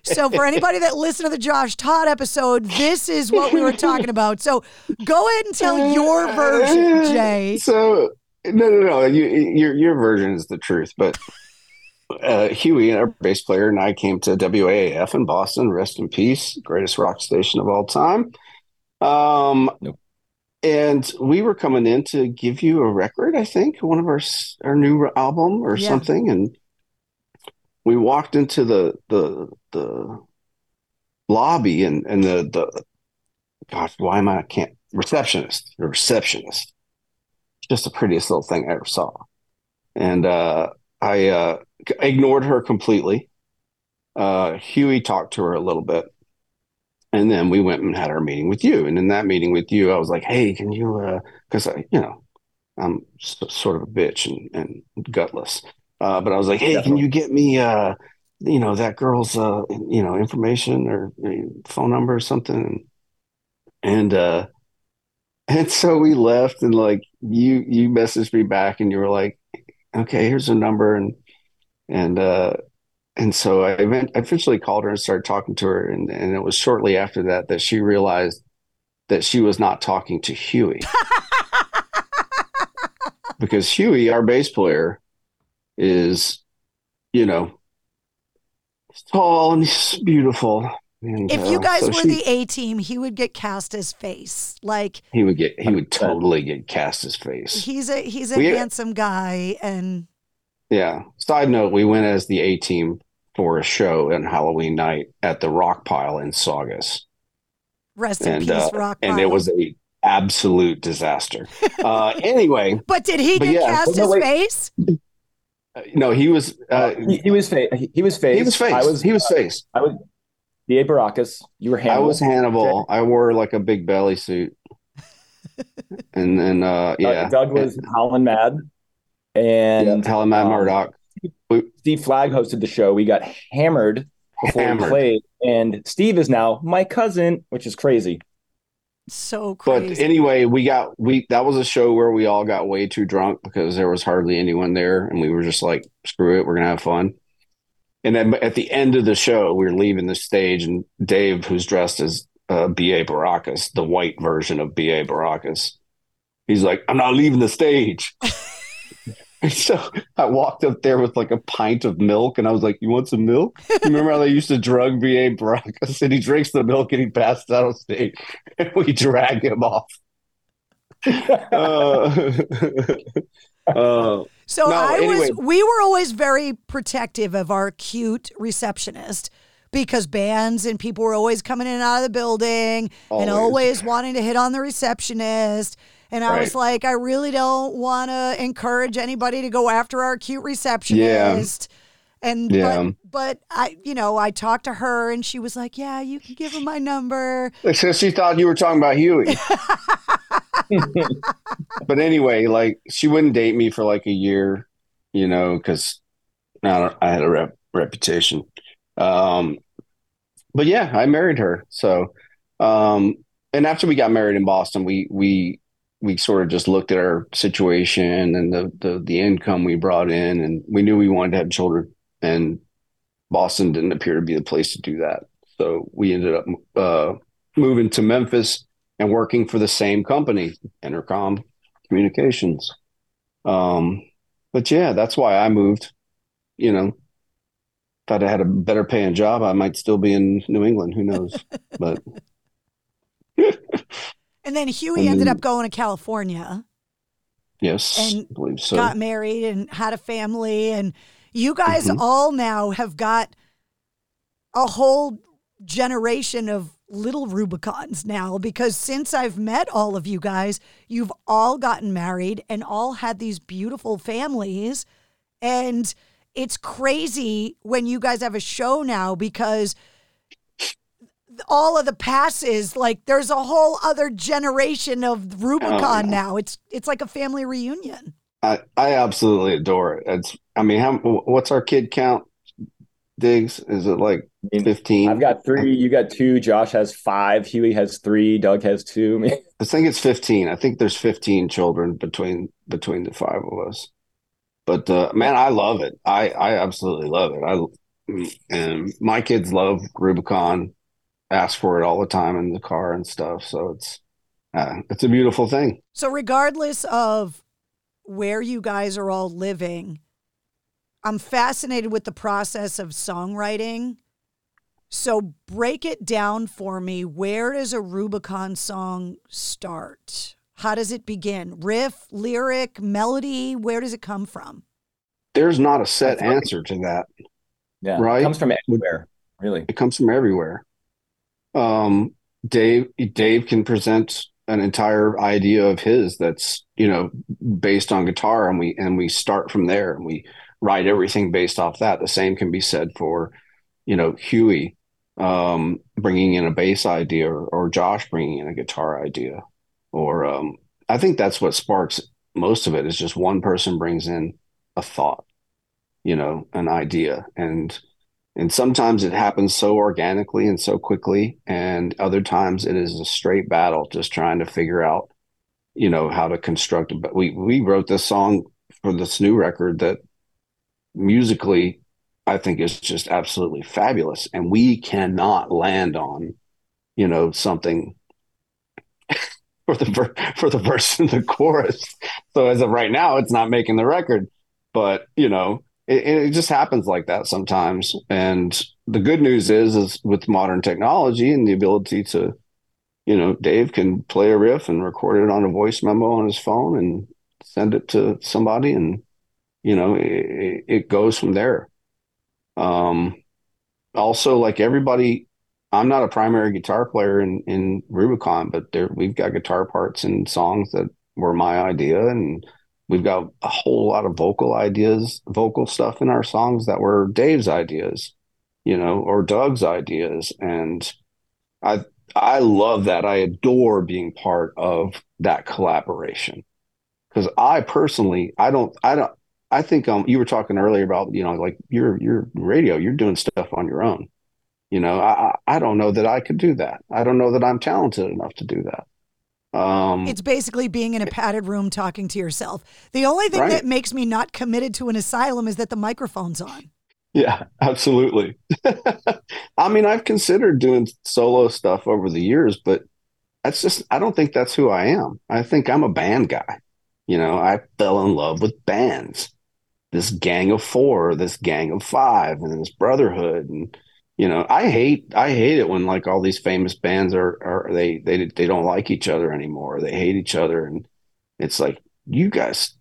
So, for anybody that listened to the Josh Todd episode, this is what we were talking about. So, go ahead and tell your version, Jae. So no, no, no. You, your your version is the truth, but uh, Huey, our bass player, and I came to WAAF in Boston. Rest in peace, greatest rock station of all time. Um, and we were coming in to give you a record. I think one of our our new album or Yeah. something, and we walked into the the the lobby and and the the gosh, why am I I can't receptionist the receptionist just the prettiest little thing I ever saw. And uh, I uh, ignored her completely. Uh, Huey talked to her a little bit. And then we went and had our meeting with you. And in that meeting with you, I was like, hey, can you, because I, you know, I'm s- sort of a bitch and, and gutless. Uh, but I was like, hey, can you get me, uh, you know, that girl's, uh, you know, information or uh, phone number or something? And, uh, [LAUGHS] and so we left and like you you messaged me back and you were like okay here's a number and and uh and so I eventually called her and started talking to her and and it was shortly after that that she realized that she was not talking to Huey [LAUGHS] because Huey our bass player is you know tall and he's beautiful and, If you uh, guys so were she- the A team, he would get cast as face. Like he would get he would [LAUGHS] totally get cast his face he's a he's a We- handsome guy, and Yeah. Side note: We went as the A team for a show on Halloween night at the Rock Pile in Saugus, rest in and peace, uh, Rock. and it was a absolute disaster. uh, [LAUGHS] anyway, But did he but get yeah, cast no, as wait. face? no, he was uh, he, he was face. He was face. he was face. I was. he was face. I was. The Baracus. You were I Hannibal. was Hannibal. I wore like a big belly suit, [LAUGHS] and then uh, yeah, Doug was Howling Mad, and Yeah, Howling Mad um, Murdock. Steve Flagg hosted the show. We got hammered before Hammered. we played, and Steve is now my cousin, which is crazy. So crazy. But anyway, we got we that was a show where we all got way too drunk because there was hardly anyone there, and we were just like, "Screw it, we're gonna have fun." And then at the end of the show, we were leaving the stage, and Dave, who's dressed as uh, B.A. Baracus, the white version of B.A. Baracus, he's like, I'm not leaving the stage. [LAUGHS] and [LAUGHS] so I walked up there with like a pint of milk, and I was like, You want some milk? You remember how they used to drug B.A. Baracus? And he drinks the milk and he passed out on stage, [LAUGHS] and we drag him off. [LAUGHS] Uh, uh, So no, I anyway. was we were always very protective of our cute receptionist because bands and people were always coming in and out of the building and Always. always wanting to hit on the receptionist. And I was like, I really don't want to encourage anybody to go after our cute receptionist. Yeah. And Yeah. but, but I, you know, I talked to her and she was like, "Yeah, you can give him my number." So she thought you were talking about Huey. [LAUGHS] but anyway, like she wouldn't date me for like a year, you know, because I, don't- I had a rep, reputation. Um, but yeah, I married her. So, um, and after we got married in Boston, we we we sort of just looked at our situation and the the the income we brought in, and we knew we wanted to have children, and Boston didn't appear to be the place to do that. So we ended up uh, moving to Memphis and working for the same company, Entercom Communications. Um, but yeah, that's why I moved. You know, if I'd had a better paying job, I might still be in New England. Who knows? But [LAUGHS] [LAUGHS] And then Huey And ended then- up going to California. yes, And I believe so. got married and had a family and you guys Mhm. all now have got a whole generation of little rubikons now because since I've met all of you guys you've all gotten married and all had these beautiful families and it's crazy when you guys have a show now because all of the passes. Like there's a whole other generation of Rubikon Oh. now. It's it's like a family reunion. I, I absolutely adore it. It's I mean, how what's our kid count? Digs is it like fifteen? I've got three. You got two. Josh has five. Huey has three. Doug has two. [LAUGHS] I I think it's fifteen. I think there's fifteen children between between the five of us. But uh, man, I love it. I I absolutely love it. I and my kids love Rubikon. Ask for it all the time in the car and stuff. So it's uh, it's a beautiful thing. So regardless of where you guys are all living, I'm fascinated with the process of songwriting. So break it down for me. Where does a Rubikon song start? How does it begin? Riff, lyric, melody? Where does it come from? There's not a set answer to that. yeah, Right. It comes from everywhere, really. It comes from everywhere. Um, Dave Dave can present an entire idea of his that's you know based on guitar, and we and we start from there, and we write everything based off that. The same can be said for you know Huey um, bringing in a bass idea, or, or Josh bringing in a guitar idea, or um, I think that's what sparks most of it is just one person brings in a thought, you know, an idea, and and sometimes it happens so organically and so quickly and other times it is a straight battle just trying to figure out you know how to construct but we we wrote this song for this new record that musically i think is just absolutely fabulous and we cannot land on you know something [LAUGHS] for the ver- for the verse and the chorus. So as of right now it's not making the record but you know it, it just happens like that sometimes. And the good news is is with modern technology and the ability to you know dave can play a riff and record it on a voice memo on his phone and send it to somebody and you know it, it goes from there. Um also like everybody i'm not a primary guitar player in in rubikon but there we've got guitar parts and songs that were my idea and we've got a whole lot of vocal ideas vocal stuff in our songs that were dave's ideas you know or doug's ideas. And i i love that. I adore being part of that collaboration. Because i personally i don't i don't i think um you were talking earlier about you know like your your radio you're doing stuff on your own. You know i I don't know that i could do that. I don't know that i'm talented enough to do that um It's basically being in a padded room talking to yourself. The only thing Right. that makes me not committed to an asylum is that the microphone's on. Yeah, absolutely. [LAUGHS] I mean, I've considered doing solo stuff over the years, but that's just, I don't think that's who I am. I think I'm a band guy. You know, I fell in love with bands, this gang of four, this gang of five, and this brotherhood. And, you know, I hate, I hate it when like all these famous bands are, are they, they, they don't like each other anymore. They hate each other. And it's like, you guys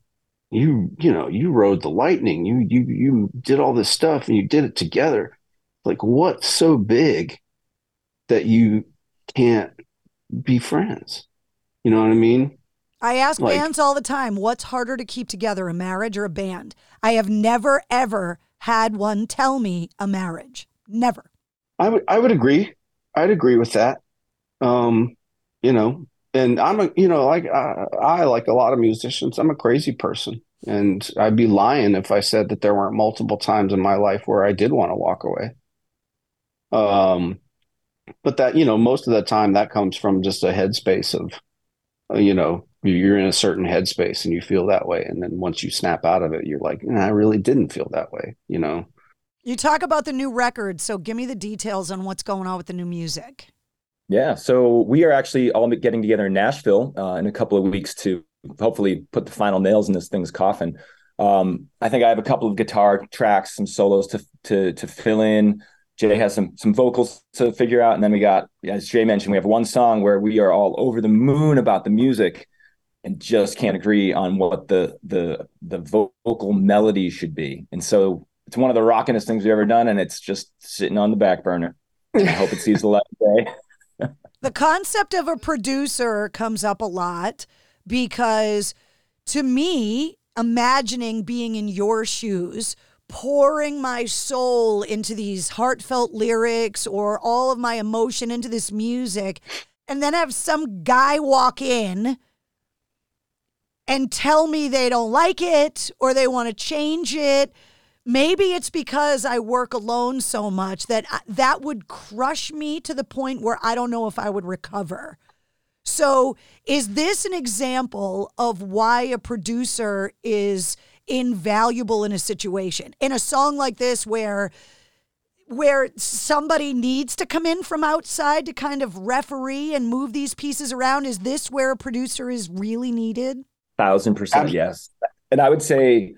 you you know you rode the lightning you you you did all this stuff and you did it together like what's so big that you can't be friends you know what i mean I ask Like- bands all the time, what's harder to keep together, a marriage or a band? I have never, ever had one tell me a marriage. Never. i would i would agree. I'd agree with that. Um you know and i'm a you know like I, I like a lot of musicians. I'm a crazy person. And i'd be lying if i said that there weren't multiple times in my life where i did want to walk away. Um but that you know most of the time that comes from just a headspace of uh, you know you're in a certain headspace and you feel that way. And then once you snap out of it you're like "Nah, i really didn't feel that way you know You talk about the new record, so give me the details on what's going on with the new music. Yeah, so we are actually all getting together in Nashville uh, in a couple of weeks to hopefully put the final nails in this thing's coffin. Um, I think I have a couple of guitar tracks, some solos to to to fill in. Jae has some some vocals to figure out, and then we got, as Jae mentioned, we have one song where we are all over the moon about the music, and just can't agree on what the the the vocal melody should be. And so it's one of the rockinest things we've ever done, and it's just sitting on the back burner. I hope it sees the light of day. [LAUGHS] The concept of a producer comes up a lot because to me, imagining being in your shoes, pouring my soul into these heartfelt lyrics or all of my emotion into this music and then have some guy walk in and tell me they don't like it or they want to change it. Maybe it's because I work alone so much that I, that would crush me to the point where I don't know if I would recover. So, is this an example of why a producer is invaluable in a situation? In a song like this where where somebody needs to come in from outside to kind of referee and move these pieces around, is this where a producer is really needed? Thousand percent, yes. And I would say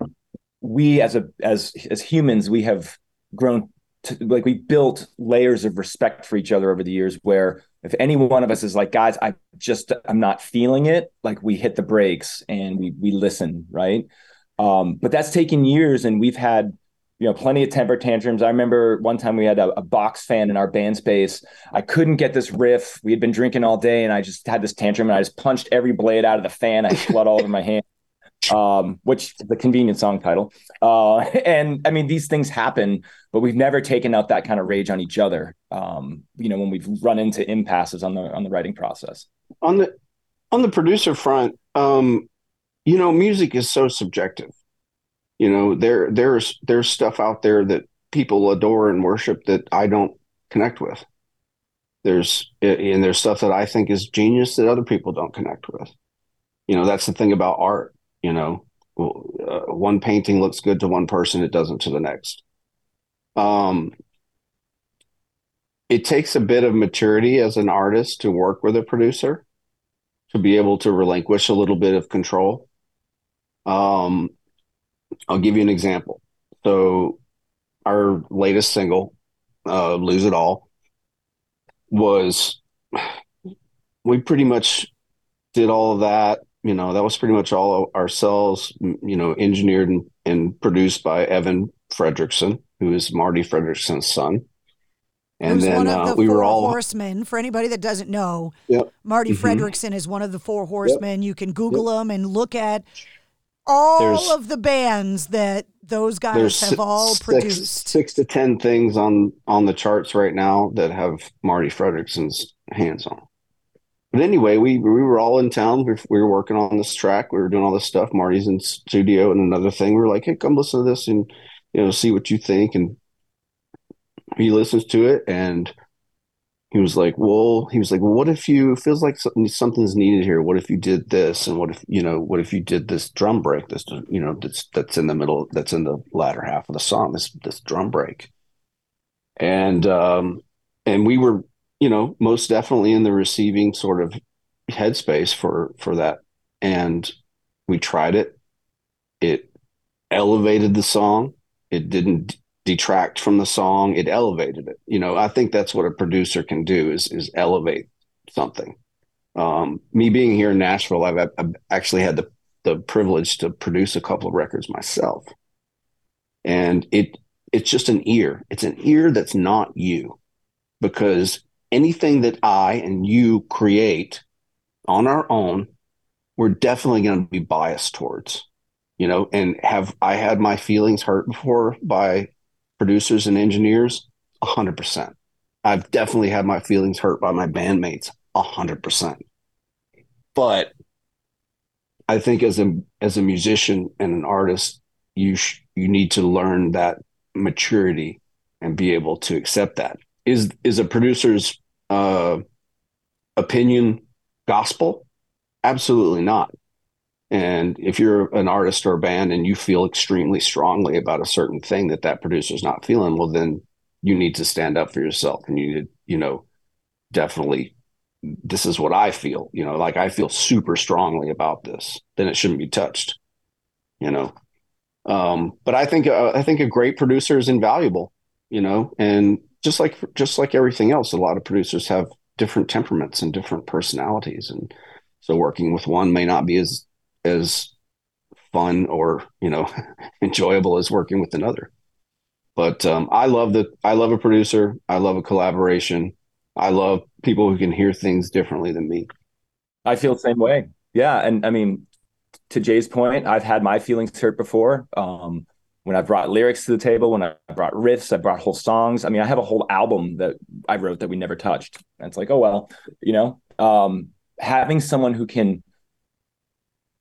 we as a as as humans, we have grown to, like we built layers of respect for each other over the years where if any one of us is like guys i just i'm not feeling it like we hit the brakes and we we listen right? Um, but that's taken years and we've had you know plenty of temper tantrums. I remember one time we had a, a, box fan in our band space. I couldn't get this riff. We had been drinking all day and i just had this tantrum and i just punched every blade out of the fan. I had blood all over my hand um, which the convenient song title. Uh, [LAUGHS] and I mean, these things happen, but we've never taken out that kind of rage on each other. Um, you know, when we've run into impasses on the on the writing process. On the on the producer front, um, you know, music is so subjective. You know, there there's there's stuff out there that people adore and worship that I don't connect with. There's and there's stuff that I think is genius that other people don't connect with. You know, that's the thing about art you know uh, one painting looks good to one person it doesn't to the next. Um it takes a bit of maturity as an artist to work with a producer to be able to relinquish a little bit of control. Um i'll give you an example. So our latest single uh lose it all was we pretty much did all of that you know that was pretty much all ourselves you know engineered and, and produced by evan frederiksen who is marti frederiksen's son and Who's then uh, the we were all horsemen. For anybody that doesn't know, yep. Marti mm-hmm. Frederiksen is one of the four horsemen. Yep. You can Google yep. them and look at all there's, of the bands that those guys have all six, produced. Six to ten things on on the charts right now that have Marti Frederiksen's hands on but anyway, we we were all in town. We, we were working on this track. We were doing all this stuff. Marti's in studio and another thing. We are like, hey, come listen to this and you know see what you think. And he listens to it and he was like, well, he was like, well, what if you feels like something, something's needed here? What if you did this? And what if you know, what if you did this drum break? This you know that's that's in the middle. That's in the latter half of the song. This this drum break. And um and we were you know, most definitely in the receiving sort of headspace for for that. And we tried it. It elevated the song. It didn't detract from the song. It elevated it. You know, I think that's what a producer can do is is elevate something. Um, me being here in Nashville, I've, I've actually had the the privilege to produce a couple of records myself, and it it's just an ear. It's an ear that's not you, because anything that I and you create on our own, we're definitely going to be biased towards, you know, and have I had my feelings hurt before by producers and engineers? A hundred percent. I've definitely had my feelings hurt by my bandmates. A hundred percent. But I think as a as a musician and an artist, you sh- you need to learn that maturity and be able to accept that is is a producer's uh, opinion gospel? Absolutely not. And if you're an artist or a band and you feel extremely strongly about a certain thing that that producer's not feeling, well, then you need to stand up for yourself and you need, you know, definitely this is what I feel, you know, like I feel super strongly about this, then it shouldn't be touched, you know. Um, but I think uh, I think a great producer is invaluable, you know, and just like just like everything else, a lot of producers have different temperaments and different personalities, and so working with one may not be as as fun or you know [LAUGHS] enjoyable as working with another. But um, I love the I love a producer. I love a collaboration. I love people who can hear things differently than me. I feel the same way. Yeah, and I mean, to Jae's point, I've had my feelings hurt before. Um, when I brought lyrics to the table, when I brought riffs, I brought whole songs. I mean, I have a whole album that I wrote that we never touched. And it's like, oh well, you know, um, having someone who can,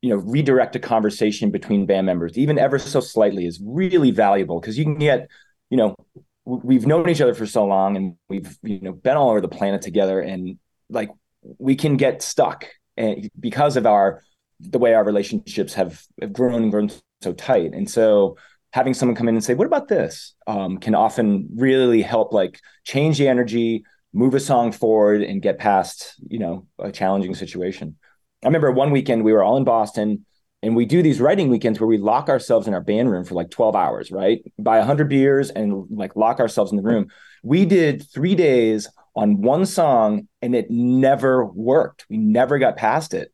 you know, redirect a conversation between band members, even ever so slightly, is really valuable because you can get, you know, we've known each other for so long and we've you know been all over the planet together and like we can get stuck and because of our the way our relationships have, have grown and grown so tight and so having someone come in and say what about this? um, can often really help like change the energy move a song forward and get past you know a challenging situation. I remember one weekend we were all in boston and we do these writing weekends where we lock ourselves in our band room for like 12 hours right? Buy 100 beers and like lock ourselves in the room. We did three days on one song and it never worked. We never got past it.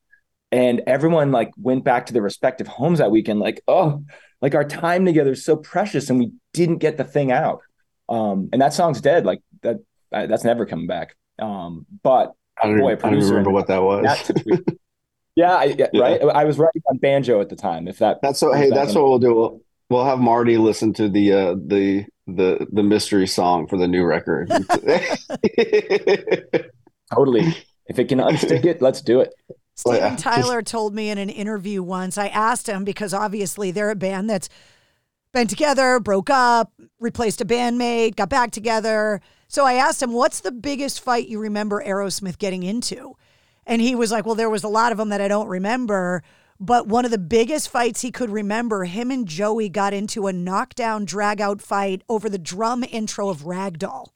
And everyone like went back to their respective homes that weekend like oh like our time together is so precious and we didn't get the thing out um and that song's dead like that that's never coming back um but I don't, boy, I don't remember what that was. [LAUGHS] That yeah, I, yeah, right. I was writing on banjo at the time. If that that's what. Hey, that that's what we'll do. We'll, we'll have Marti listen to the uh, the the the mystery song for the new record. [LAUGHS] totally. If it can unstick it, let's do it. Steven [LAUGHS] Tyler told me in an interview once. I asked him because obviously they're a band that's been together, broke up, replaced a bandmate, got back together. So I asked him, "What's the biggest fight you remember Aerosmith getting into?" And he was like, Well, there was a lot of them that I don't remember. But one of the biggest fights he could remember, him and Joey got into a knockdown, drag out fight over the drum intro of Rag Doll.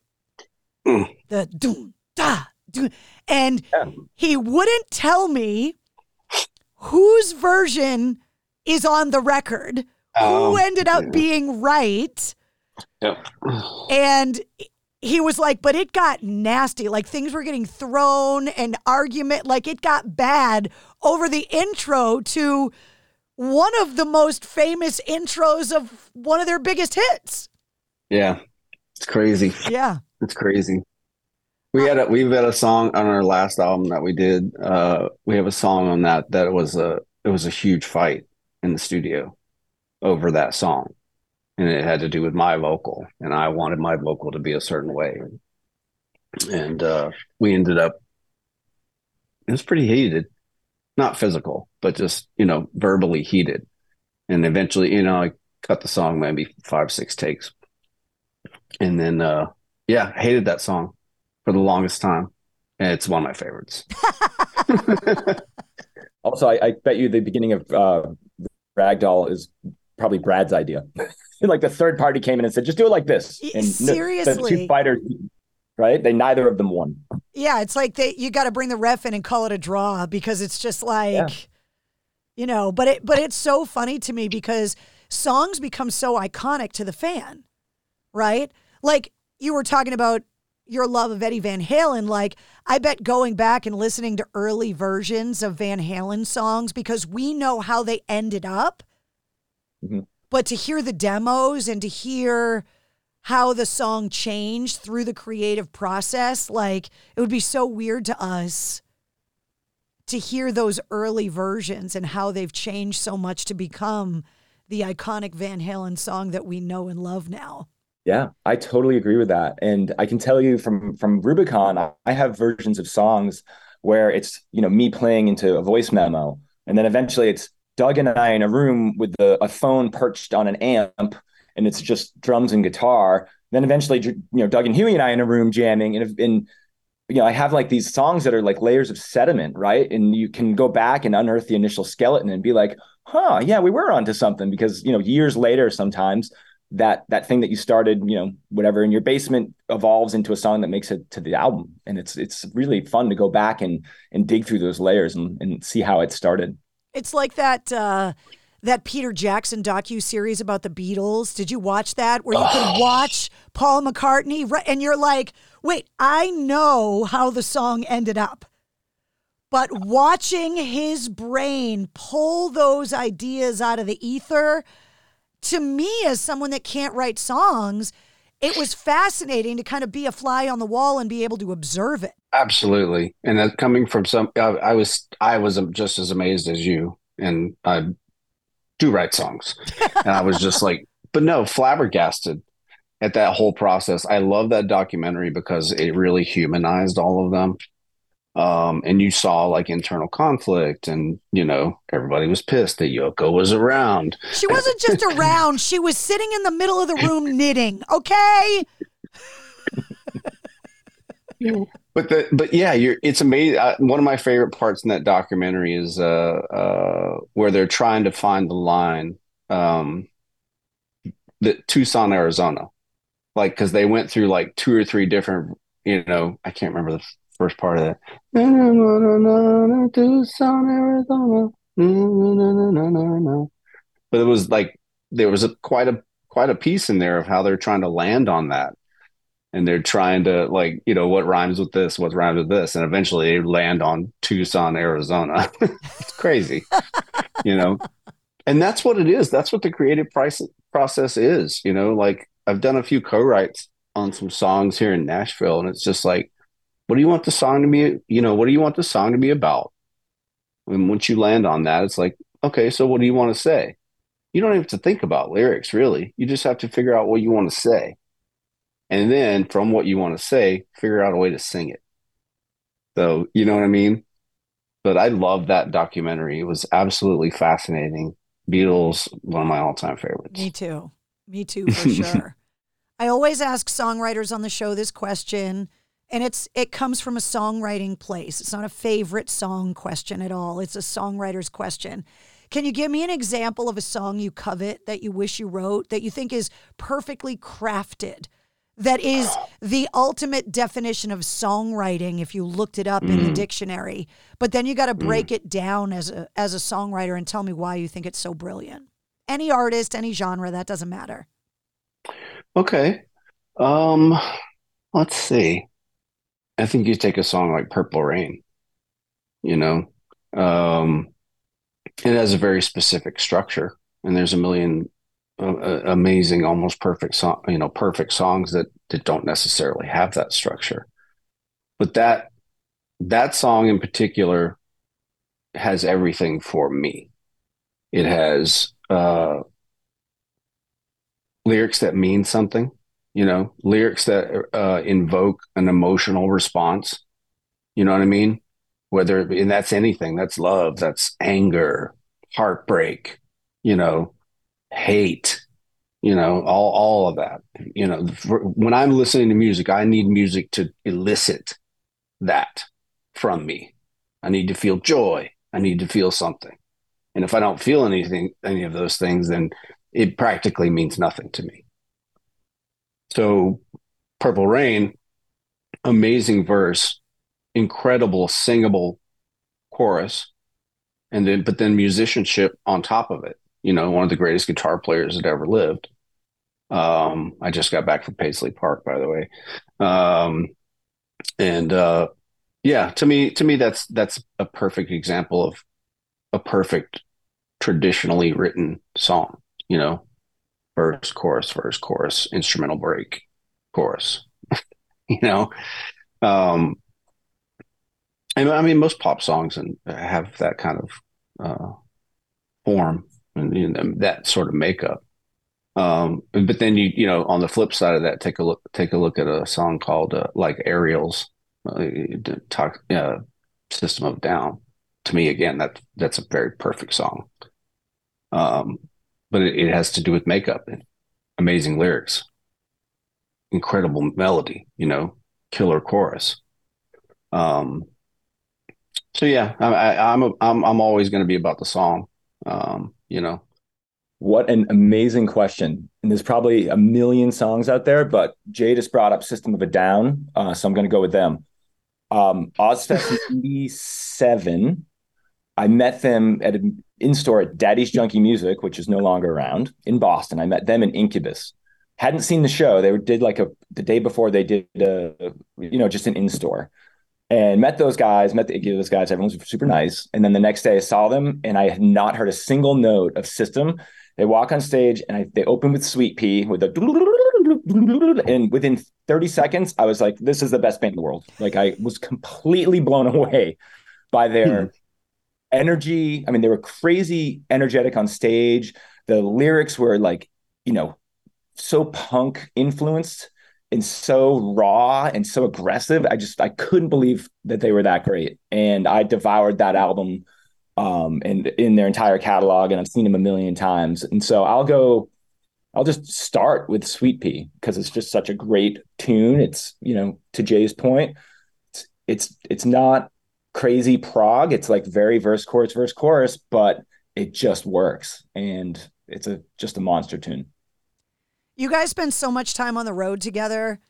Mm. The doom, da, doom. And yeah. he wouldn't tell me whose version is on the record, um, who ended up yeah. being right. Yep. And he was like, but it got nasty. Like things were getting thrown and argument, like it got bad over the intro to one of the most famous intros of one of their biggest hits. Yeah. It's crazy. Yeah. It's crazy. We had a we've had a song on our last album that we did. Uh we have a song on that that was a it was a huge fight in the studio over that song. And it had to do with my vocal and i wanted my vocal to be a certain way. And uh, we ended up it was pretty heated. Not physical but just you know verbally heated. And eventually you know i cut the song maybe five six takes. And then uh yeah hated that song for the longest time and it's one of my favorites [LAUGHS] also I, I bet you the beginning of uh rag doll is probably brad's idea [LAUGHS] like the third party came in and said, just do it like this. And Seriously. the two fighters, right? They neither of them won. Yeah, it's like they you got to bring the ref in and call it a draw because it's just like, yeah. you know. But it but it's so funny to me because songs become so iconic to the fan, right? Like you were talking about your love of Eddie Van Halen. Like I bet going back and listening to early versions of Van Halen songs because we know how they ended up. Mm-hmm but to hear the demos and to hear how the song changed through the creative process, like it would be so weird to us to hear those early versions and how they've changed so much to become the iconic Van Halen song that we know and love now. Yeah, I totally agree with that. And I can tell you from from Rubikon, I have versions of songs where it's, you know, me playing into a voice memo and then eventually it's Doug and I in a room with the, a phone perched on an amp, and it's just drums and guitar. Then eventually, you know, Doug and Huey and I in a room jamming, and and you know, I have like these songs that are like layers of sediment, right? And you can go back and unearth the initial skeleton and be like, huh, yeah, we were onto something because you know, years later, sometimes that that thing that you started, you know, whatever in your basement evolves into a song that makes it to the album, and it's it's really fun to go back and and dig through those layers and and see how it started. It's like that uh, that Peter Jackson docu series about the Beatles. Did you watch that? Where you oh. can watch Paul McCartney and you're like, wait, I know how the song ended up. But watching his brain pull those ideas out of the ether, to me, as someone that can't write songs, it was fascinating to kind of be a fly on the wall and be able to observe it. Absolutely, and that coming from some, I, I was I was um, just as amazed as you, and I do write songs, and I was just like [LAUGHS] but no, flabbergasted at that whole process. I love that documentary because it really humanized all of them. Um, and you saw like internal conflict, and you know everybody was pissed that Yoko was around. She wasn't just [LAUGHS] around; she was sitting in the middle of the room knitting. Okay. but the but yeah, you're it's amazing. Uh, one of my favorite parts in that documentary is uh, uh, where they're trying to find the line. Um, the Tucson, Arizona, like because they went through like two or three different. You know, I can't remember the first part of that. But it was like there was a quite a quite a piece in there of how they're trying to land on that. And they're trying to like you know what rhymes with this what rhymes with this. And eventually they land on tucson arizona. [LAUGHS] It's crazy you know? And that's what it is. That's what the creative price process is you know? Like i've done a few co-writes on some songs here in nashville and it's just like what do you want the song to be you know what do you want the song to be about and once you land on that it's like okay so what do you want to say you don't have to think about lyrics really you just have to figure out what you want to say and then from what you want to say, figure out a way to sing it. So, you know what I mean? But I love that documentary. It was absolutely fascinating. Beatles, one of my all time favorites. Me too. Me too, [LAUGHS] for sure. I always ask songwriters on the show this question, and it's it comes from a songwriting place. It's not a favorite song question at all. It's a songwriter's question. Can you give me an example of a song you covet that you wish you wrote that you think is perfectly crafted that is the ultimate definition of songwriting if you looked it up mm. in the mm. dictionary. But then you got to mm. break mm. it down as a as a songwriter and tell me why you think it's so brilliant. Any artist, any genre, that doesn't matter. Okay. Um let's see. I think you take a song like Purple Rain, you know. Um it has a very specific structure and there's a million uh, amazing, almost perfect song, you know, perfect songs that that don't necessarily have that structure. But that that song in particular has everything for me. It has uh, lyrics that mean something, you know, lyrics that uh, invoke an emotional response. You know what I mean? Whether and that's anything, that's love, that's anger, heartbreak, you know, hate, you know, all all of that. You know, for, when I'm listening to music, I need music to elicit that from me. I need to feel joy. I need to feel something. And if I don't feel anything, any of those things, then it practically means nothing to me. So, Purple Rain, amazing verse, incredible singable chorus, and then but then musicianship on top of it you know, one of the greatest guitar players that ever lived. Um, I just got back from Paisley Park, by the way. Um, and uh, yeah, to me, to me, that's that's a perfect example of a perfect traditionally written song. You know, verse, chorus, verse, chorus, instrumental break, chorus. [LAUGHS] you know, um, and I mean, most pop songs and have that kind of uh, form and you know, that sort of makeup. Um, but then you you know on the flip side of that, take a look take a look at a song called uh, like Aerials, uh, talk uh, System of Down. To me, again, that that's a very perfect song. Um, but it, it has to do with makeup and amazing lyrics, incredible melody, you know, killer chorus. Um, so yeah, I, I'm a, I'm I'm always going to be about the song. Um, you know what an amazing question and there's probably a million songs out there but jae just brought up system of a down uh, so i'm going to go with them um Ozzfest 87 [LAUGHS] i met them at in-store at Daddy's Junky Music which is no longer around in boston i met them in incubus hadn't seen the show they did like a the day before they did a you know just an in-store and met those guys, met the those guys. Everyone was super nice. And then the next day I saw them and I had not heard a single note of system. They walk on stage and I, they open with Suite-Pee with a [LAUGHS] and within 30 seconds, I was like, this is the best band in the world. Like I was completely blown [LAUGHS] away by their hmm. Energy. I mean, they were crazy energetic on stage. The lyrics were like, you know, so punk influenced and so raw and so aggressive. I just I couldn't believe that they were that great, and I devoured that album um, and in their entire catalog, and I've seen them a million times. And so I'll go. I'll just start with Suite-Pee because it's just such a great tune. It's you know to Jae's point, it's it's it's not crazy prog. It's like very verse chorus verse chorus, but it just works, and it's a just a monster tune. You guys spend so much time on the road together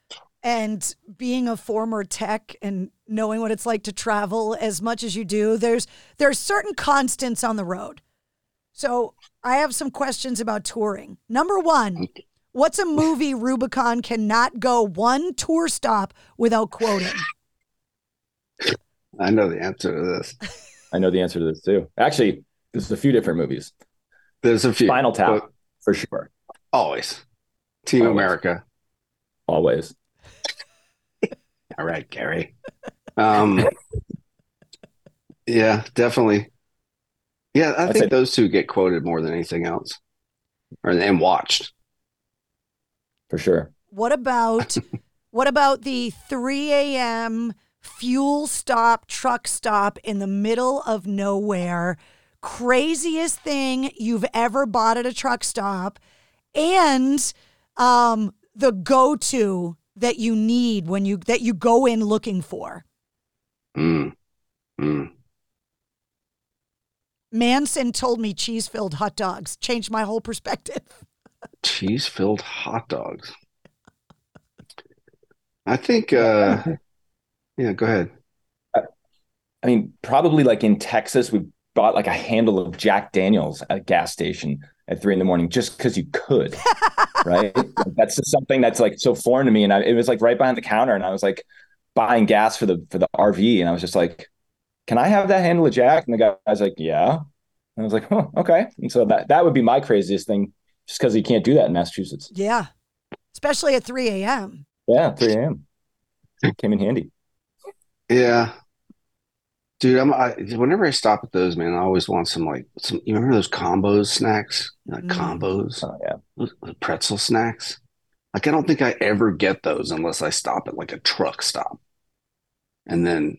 and being a former tech and knowing what it's like to travel as much as you do, there's there's certain constants on the road. So I have some questions about touring. Number one, what's a movie Rubikon cannot go one tour stop without quoting? [LAUGHS] I know the answer to this. [LAUGHS] I know the answer to this too. Actually, there's a few different movies. There's a few. Spinal Tap for sure. Always. Team Always. America. Always. [LAUGHS] All right, Gary. Um, yeah, definitely. Yeah, I I'd think say- those two get quoted more than anything else, or and watched. For sure. What about [LAUGHS] what about the 3 a.m. fuel stop, truck stop in the middle of nowhere? Craziest thing you've ever bought at a truck stop, and um, the go-to that you need when you that you go in looking for. Mm. Mm. Manson told me cheese-filled hot dogs changed my whole perspective. [LAUGHS] Cheese filled hot dogs. I think. uh [LAUGHS] Yeah, go ahead. Uh, I mean, probably like in Texas, we bought like a handle of Jack Daniels at a gas station at three in the morning just because you could, [LAUGHS] right? that's just something that's like so foreign to me. And I, it was like right behind the counter, and I was like buying gas for the for the RV, and I was just like, "Can I have that handle of Jack?" And the guy was like, "Yeah." And I was like, "Oh, okay." And so that that would be my craziest thing, just because you can't do that in Massachusetts. Yeah, especially at 3 a.m. Yeah, 3 a.m. came in handy. Yeah, dude. I'm. I, whenever I stop at those, man, I always want some like some. You remember those combos snacks? Like Mm. combos, Oh yeah. Those- those pretzel snacks. Like I don't think I ever get those unless I stop at like a truck stop. And then,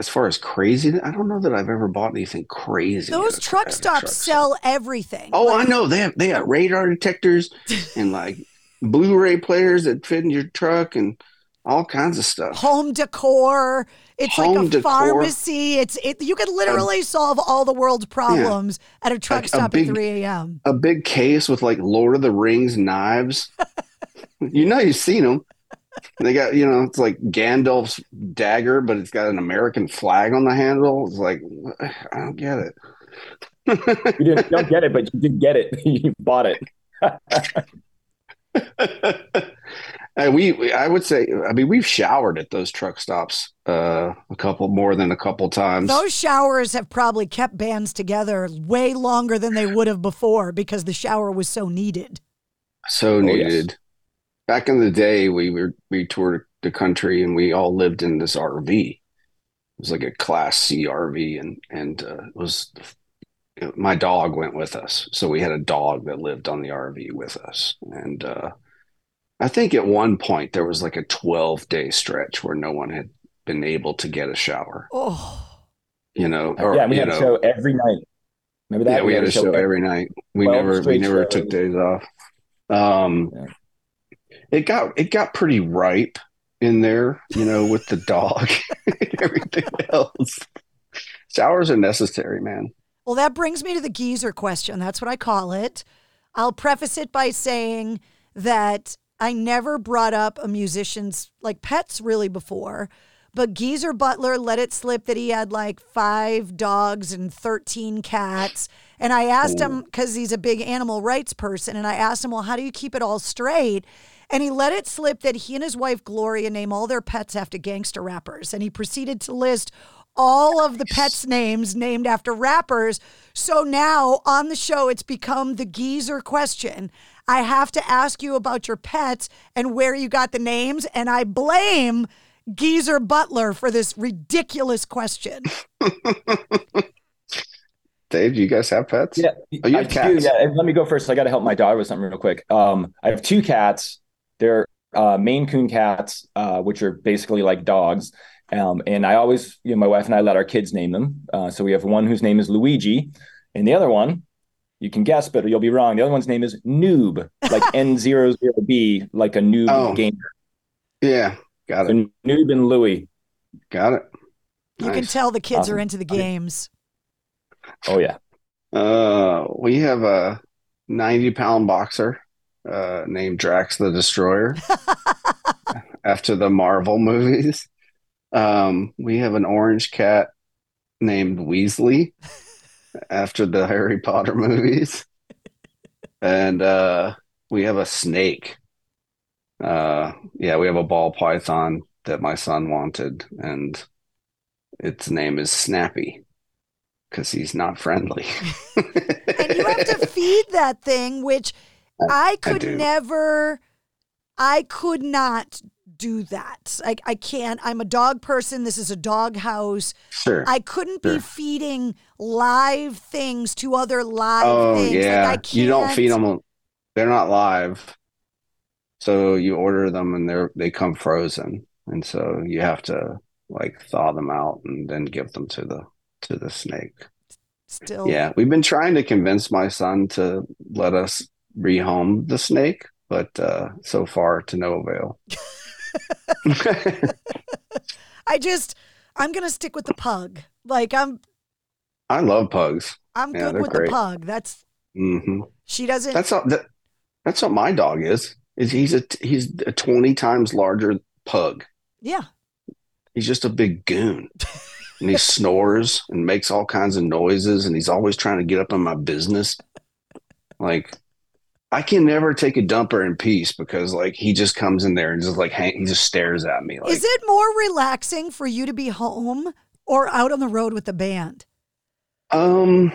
as far as crazy, I don't know that I've ever bought anything crazy. Those truck stops truck sell everything. Oh, Like, I know. They have they got radar detectors [LAUGHS] and like Blu-ray players that fit in your truck and all kinds of stuff. home decor. It's like a decor. pharmacy. It's it. You could literally solve all the world's problems at a truck Like a stop big- at 3 a.m. A big case with like Lord of the Rings knives. you know you've seen them. They got you know it's like Gandalf's dagger, but it's got an American flag on the handle. It's like [SIGHS] I don't get it. You didn't don't get it, but you did get it. [LAUGHS] you bought it. [LAUGHS] And we, we- I would say, I mean, we've showered at those truck stops uh, a couple more than a couple times. Those showers have probably kept bands together way longer than they would have before because the shower was so needed. So Oh, yes. needed. Back in the day, we were we toured the country and we all lived in this RV. It was like a Class C RV, and and uh, it was my dog went with us, so we had a dog that lived on the RV with us, and uh, I think at one point there was like a twelve day stretch where no one had been able to get a shower. Oh, You know, or yeah, we had know, a show every night. Remember that? yeah, we had a show every night. We never we never shows. took days off. Um, Yeah. it got it got pretty ripe in there, you know, with the dog [LAUGHS] and everything else. Showers are necessary, man. well, that brings me to the geezer question. That's what I call it. I'll preface it by saying that I never brought up a musician's like pets really before. But Geezer Butler let it slip that he had like five dogs and 13 cats. And I asked him, because he's a big animal rights person, and I asked him, well, how do you keep it all straight? And he let it slip that he and his wife, Gloria, name all their pets after gangster rappers. And he proceeded to list all of the pets' names named after rappers. So now on the show, it's become the geezer question. I have to ask you about your pets and where you got the names. And I blame Geezer Butler for this ridiculous question. [LAUGHS] Dave, do you guys have pets? Yeah, Oh, you I have do, cats. yeah, let me go first. I got to help my daughter with something real quick. Um, I have two cats. They're uh, Maine Coon cats, uh, which are basically like dogs. Um, and I always, you know, my wife and I let our kids name them. Uh, so we have one whose name is Luigi, and the other one, you can guess, but you'll be wrong. The other one's name is Noob, like [LAUGHS] N zero zero B, like a noob Oh. gamer. Yeah, got it. So Noob and Louie. Got it. You can tell the kids are into the games. Oh yeah. Uh, we have a 90 pound boxer uh, named Drax the Destroyer [LAUGHS] after the Marvel movies. Um, we have an orange cat named Weasley after the Harry Potter movies. And uh, we have a snake. Uh, yeah, we have a ball python that my son wanted, and its name is Snappy because he's not friendly. [LAUGHS] and you have to feed that thing, which I could do. never, I could not do that. I, I can't. I'm a dog person. This is a dog house. Sure. I couldn't be feeding live things to other live Oh things. yeah, Like you don't feed them; they're not live. So you order them, and they're they come frozen, and so you have to like thaw them out and then give them to the to the snake. Still. Yeah, we've been trying to convince my son to let us rehome the snake, but uh, so far to no avail. [LAUGHS] [LAUGHS] I just, I'm gonna stick with the pug. Like I'm, I love pugs. I'm Yeah, good with great. the pug. That's hmm she doesn't. That's what that, that's what my dog is. Is he's a he's a twenty times larger pug. yeah. He's just a big goon. [LAUGHS] And he snores and makes all kinds of noises and he's always trying to get up on my business. Like I can never take a dumper in peace because like he just comes in there and just like hang, he just stares at me like Is it more relaxing for you to be home or out on the road with the band? um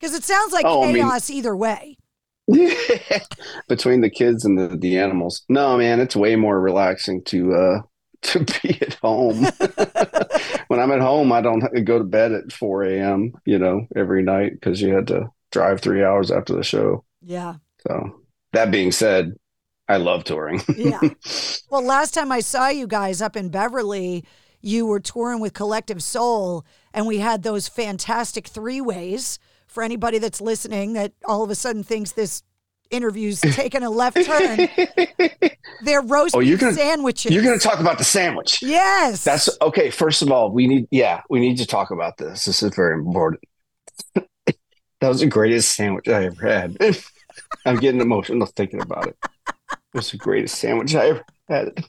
Because it sounds like Oh, I mean- chaos either way. [LAUGHS] between the kids and the, the animals. No, man, it's way more relaxing to uh [LAUGHS] to be at home. [LAUGHS] when I'm at home, I don't go to bed at 4 a.m. You know, every night because you had to drive three hours after the show. Yeah. So that being said, I love touring. [LAUGHS] Yeah. Well, last time I saw you guys up in Beverly, you were touring with Collective Soul, and we had those fantastic three ways. For anybody that's listening, that all of a sudden thinks this interview's [LAUGHS] taking a left turn, [LAUGHS] they're roast Oh, you're gonna- sandwiches. You're going to talk about the sandwich. Yes. That's okay. First of all, we need, yeah, we need to talk about this. This is very important. that was the greatest sandwich I ever had. I'm getting emotional thinking about it. It was the greatest sandwich I ever had.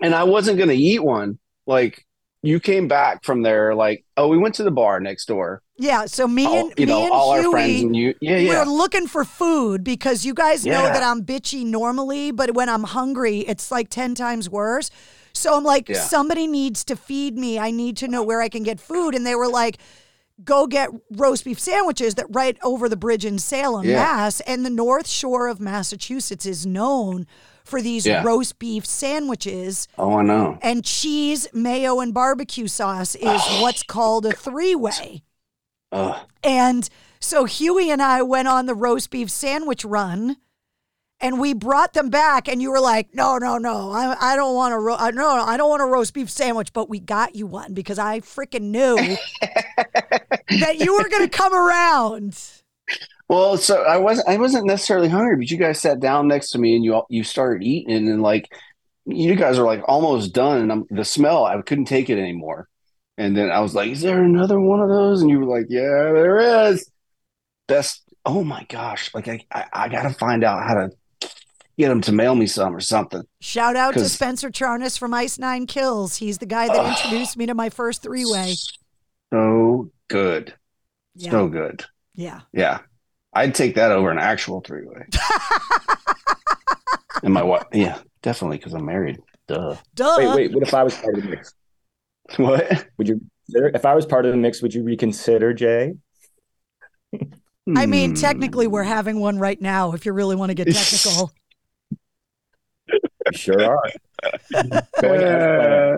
and I wasn't going to eat one. Like, you came back from there, like, oh, we went to the bar next door. Yeah, so me All- and you me know, and all our friends and you- yeah, we yeah. were looking for food because you guys know that I'm bitchy normally, but when I'm hungry, it's like ten times worse. So I'm like, Yeah. somebody needs to feed me. I need to know where I can get food, and they were like. Go get roast beef sandwiches that right over the bridge in Salem, Yeah. Mass. And the North Shore of Massachusetts is known for these Yeah. roast beef sandwiches. Oh, I know. And cheese, mayo, and barbecue sauce is what's called a three way. And so Huey and I went on the roast beef sandwich run and we brought them back and you were like, "No, no, no. I I don't want a ro- uh, no, I don't want a roast beef sandwich, but we got you one because I freaking knew [LAUGHS] that you were going to come around." [LAUGHS] Well, so I wasn't I wasn't necessarily hungry, but you guys sat down next to me and you all- you started eating and like you guys are like almost done and I'm, the smell I couldn't take it anymore. And then I was like, "Is there another one of those?" And you were like, "Yeah, there is." Best. Oh my gosh! Like I I, I got to find out how to get them to mail me some or something. Shout out to Spencer Charnas from Ice Nine Kills. He's the guy that introduced me to my first three way. So good, Yeah. so good. Yeah. Yeah, I'd take that over an actual three way. and my wife, yeah, definitely because I'm married. Duh. Duh. Wait, wait. What if I was part of the mix? What? Would you consider if I was part of the mix? Would you reconsider, Jae? I mean, Hmm. technically, we're having one right now. If you really want to get technical. [LAUGHS] You sure are. Going [LAUGHS] Uh.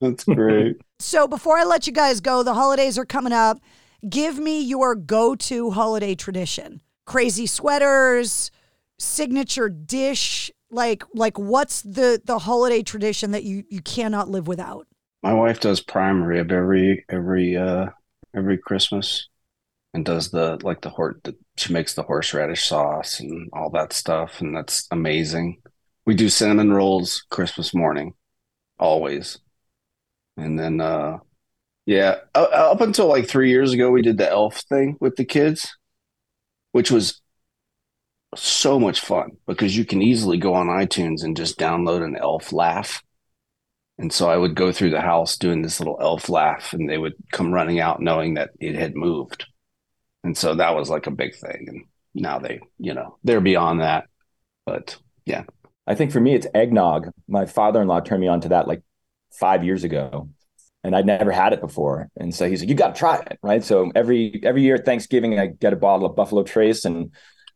That's great. So before I let you guys go, the holidays are coming up. Give me your go-to holiday tradition. Crazy sweaters, signature dish, like like what's the the holiday tradition that you you cannot live without? My wife does prime rib every every uh every Christmas, and does the like the horse. She makes the horseradish sauce and all that stuff, and that's amazing. We do cinnamon rolls Christmas morning, always, and then uh yeah, up until like three years ago, we did the elf thing with the kids, which was so much fun because you can easily go on iTunes and just download an elf laugh. And so I would go through the house doing this little elf laugh, and they would come running out knowing that it had moved. And so that was like a big thing. And now they, you know, they're beyond that. But yeah. I think for me, it's eggnog. My father in law turned me on to that like five years ago, and I'd never had it before. And so he's like, "You got to try it, right?" So every every year at Thanksgiving, I get a bottle of Buffalo Trace, and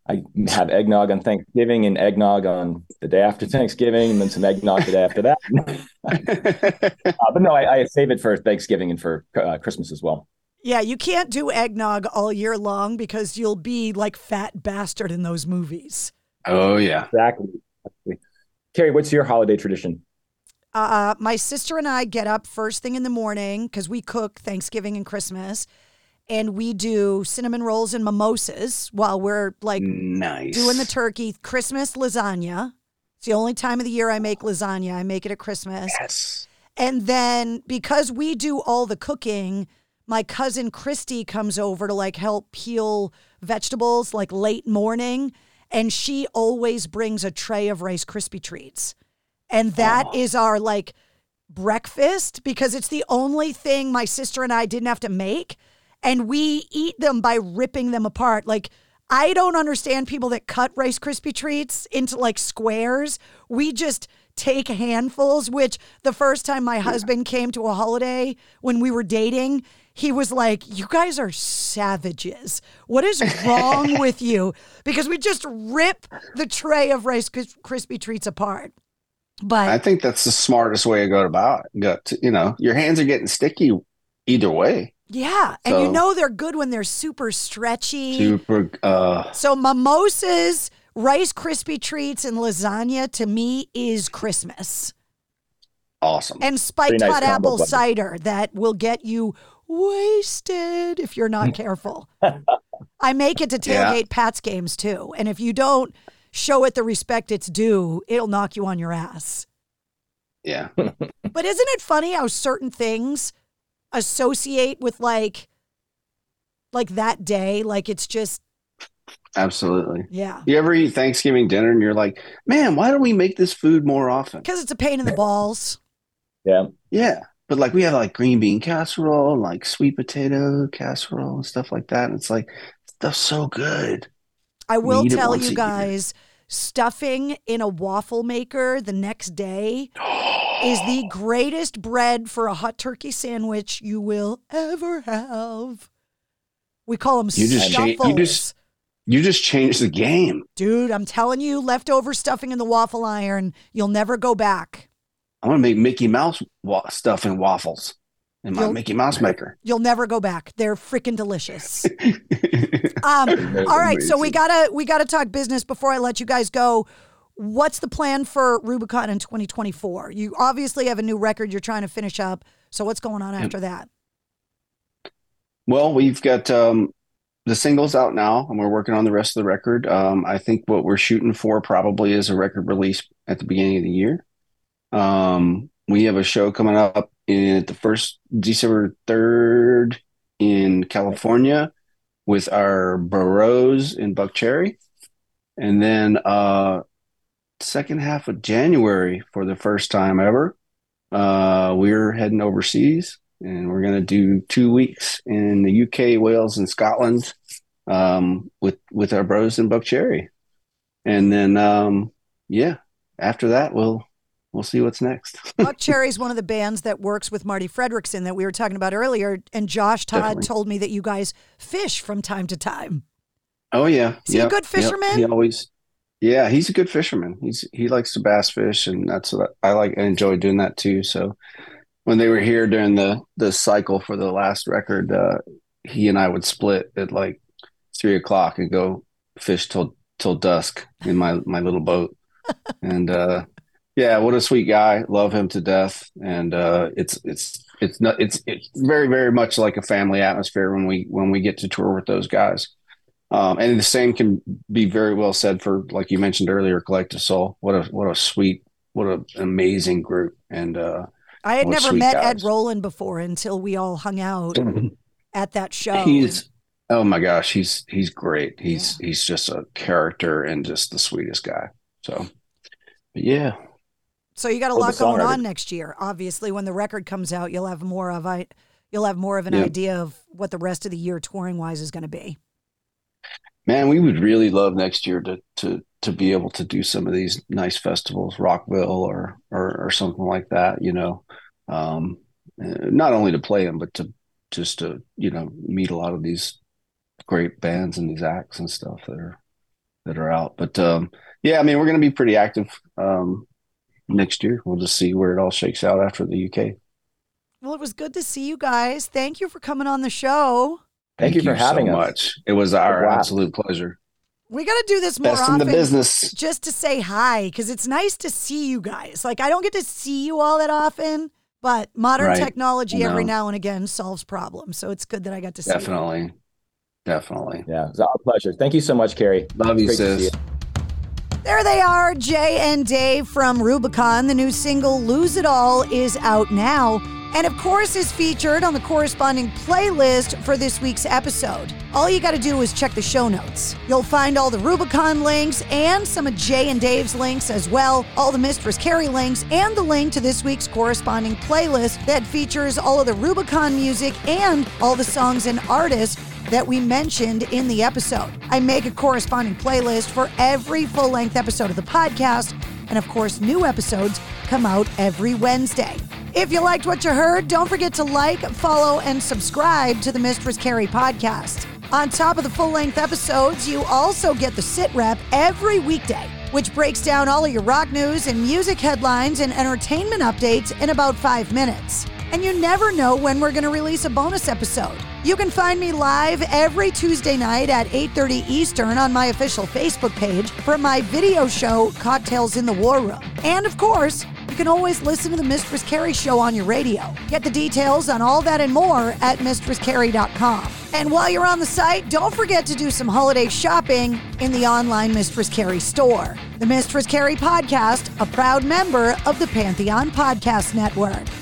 I have eggnog on Thanksgiving and eggnog on the day after [LAUGHS] Thanksgiving, and then some eggnog the day after that. [LAUGHS] uh, but no, I, I save it for Thanksgiving and for uh, Christmas as well. Yeah, you can't do eggnog all year long because you'll be like fat bastard in those movies. Oh yeah. Exactly. exactly. Carrie, what's your holiday tradition? Uh, my sister and I get up first thing in the morning because we cook Thanksgiving and Christmas, and we do cinnamon rolls and mimosas while we're like nice doing the turkey. Christmas lasagna. It's the only time of the year I make lasagna. I make it at Christmas. Yes. And then because we do all the cooking, my cousin Christy comes over to like help peel vegetables like late morning. And she always brings a tray of Rice Krispie treats. And that is our like breakfast because it's the only thing my sister and I didn't have to make. And we eat them by ripping them apart. Like, I don't understand people that cut Rice Krispie treats into like squares. We just take handfuls, which the first time my husband came to a holiday when we were dating, he was like, You guys are savages. What is wrong [LAUGHS] with you? Because we just rip the tray of Rice Kris- Krispie treats apart. But I think that's the smartest way to go about it. Got to, you know, your hands are getting sticky either way. yeah, and you know they're good when they're super stretchy. Super uh So mimosas, Rice Krispie treats, and lasagna to me is Christmas. awesome. And spiked nice hot apple buddy. cider that will get you wasted if you're not [LAUGHS] careful. I make it to Yeah. tailgate Pats games too. And if you don't show it the respect it's due, it'll knock you on your ass. yeah. [LAUGHS] But isn't it funny how certain things associate with like like that day? Like it's just Absolutely. yeah. You ever eat Thanksgiving dinner and you're like, man, why don't we make this food more often? Because it's a pain in the [LAUGHS] balls. Yeah. Yeah. But like we have like green bean casserole, and like sweet potato casserole and stuff like that. And it's like stuff's so good. I will tell you guys, stuffing in a waffle maker the next day [GASPS] is the greatest bread for a hot turkey sandwich you will ever have. We call them You just stuffles. you just you just changed the game. Dude, I'm telling you, leftover stuffing in the waffle iron, you'll never go back. I'm gonna make Mickey Mouse wa- stuff in waffles in my Mickey Mouse maker. You'll never go back. They're freaking delicious. [LAUGHS] um, all right, so we gotta we gotta talk business before I let you guys go. What's the plan for Rubikon in 2024? You obviously have a new record you're trying to finish up. So what's going on after that? Well, we've got um, the singles out now, and we're working on the rest of the record. Um, I think what we're shooting for probably is a record release at the beginning of the year. Um, we have a show coming up in the first December 3rd in California with our Burrows in Buckcherry. And then uh second half of January for the first time ever, uh we're heading overseas and we're gonna do two weeks in the UK, Wales, and Scotland um with with our bros in Buckcherry. And then um yeah, after that we'll we'll see what's next. [LAUGHS] Buckcherry's one of the bands that works with Marti Frederiksen that we were talking about earlier. And Josh Todd Definitely. told me that you guys fish from time to time. Oh yeah. Is he a Yep, good yep. fisherman? He always Yeah, he's a good fisherman. He's he likes to bass fish and that's what I like I enjoy doing that too. So when they were here during the the cycle for the last record, uh, he and I would split at like three o'clock and go fish till till dusk in my my little boat. [LAUGHS] and uh, yeah, what a sweet guy. Love him to death. And uh, it's it's it's not it's it's very very much like a family atmosphere when we when we get to tour with those guys. Um, and the same can be very well said for, like you mentioned earlier, Collective Soul. What a what a sweet, what an amazing group. And uh, I had never met guys. Ed Roland before until we all hung out [LAUGHS] at that show. He's oh my gosh, he's he's great. He's he's just a character and just the sweetest guy. So, but yeah, So you got a lot going on next year. Obviously, when the record comes out, you'll have more of I you'll have more of an Yeah. idea of what the rest of the year touring wise is going to be. man, we would really love next year to to to be able to do some of these nice festivals, Rockville or or, or something like that. You know, um, uh, not only to play them, but to just to you know meet a lot of these great bands and these acts and stuff that are that are out. But um, yeah, I mean, we're going to be pretty active um, next year. We'll just see where it all shakes out after the UK. Well, it was good to see you guys. Thank you for coming on the show. Thank you for having so us. much. It was our Wow. absolute pleasure. We got to do this more Best in the business. Just to say hi because it's nice to see you guys. Like I don't get to see you all that often, but modern Right. technology I every now and again solves problems. So it's good that I got to see. you. Definitely, definitely. Yeah, it's our pleasure. Thank you so much, Carrie. Love you, Great to see sis. There they are, Jae and Dave from Rubikon. The new single Lose It All is out now. And of course, is featured on the corresponding playlist for this week's episode. All you got to do is check the show notes. You'll find all the Rubikon links and some of Jae and Dave's links as well, all the Mistress Carrie links, and the link to this week's corresponding playlist that features all of the Rubikon music and all the songs and artists that we mentioned in the episode. I make a corresponding playlist for every full length episode of the podcast, and of course, new episodes come out every Wednesday. If you liked what you heard, don't forget to like, follow, and subscribe to the Mistress Carrie podcast. On top of the full length episodes, you also get the sit rep every weekday, which breaks down all of your rock news and music headlines and entertainment updates in about five minutes. And you never know when we're going to release a bonus episode. You can find me live every Tuesday night at 8:30 Eastern on my official Facebook page for my video show Cocktails in the War Room. And of course, you can always listen to the Mistress Carrie show on your radio. Get the details on all that and more at mistresscarrie.com. And while you're on the site, don't forget to do some holiday shopping in the online Mistress Carrie store. The Mistress Carrie podcast, a proud member of the Pantheon Podcast Network.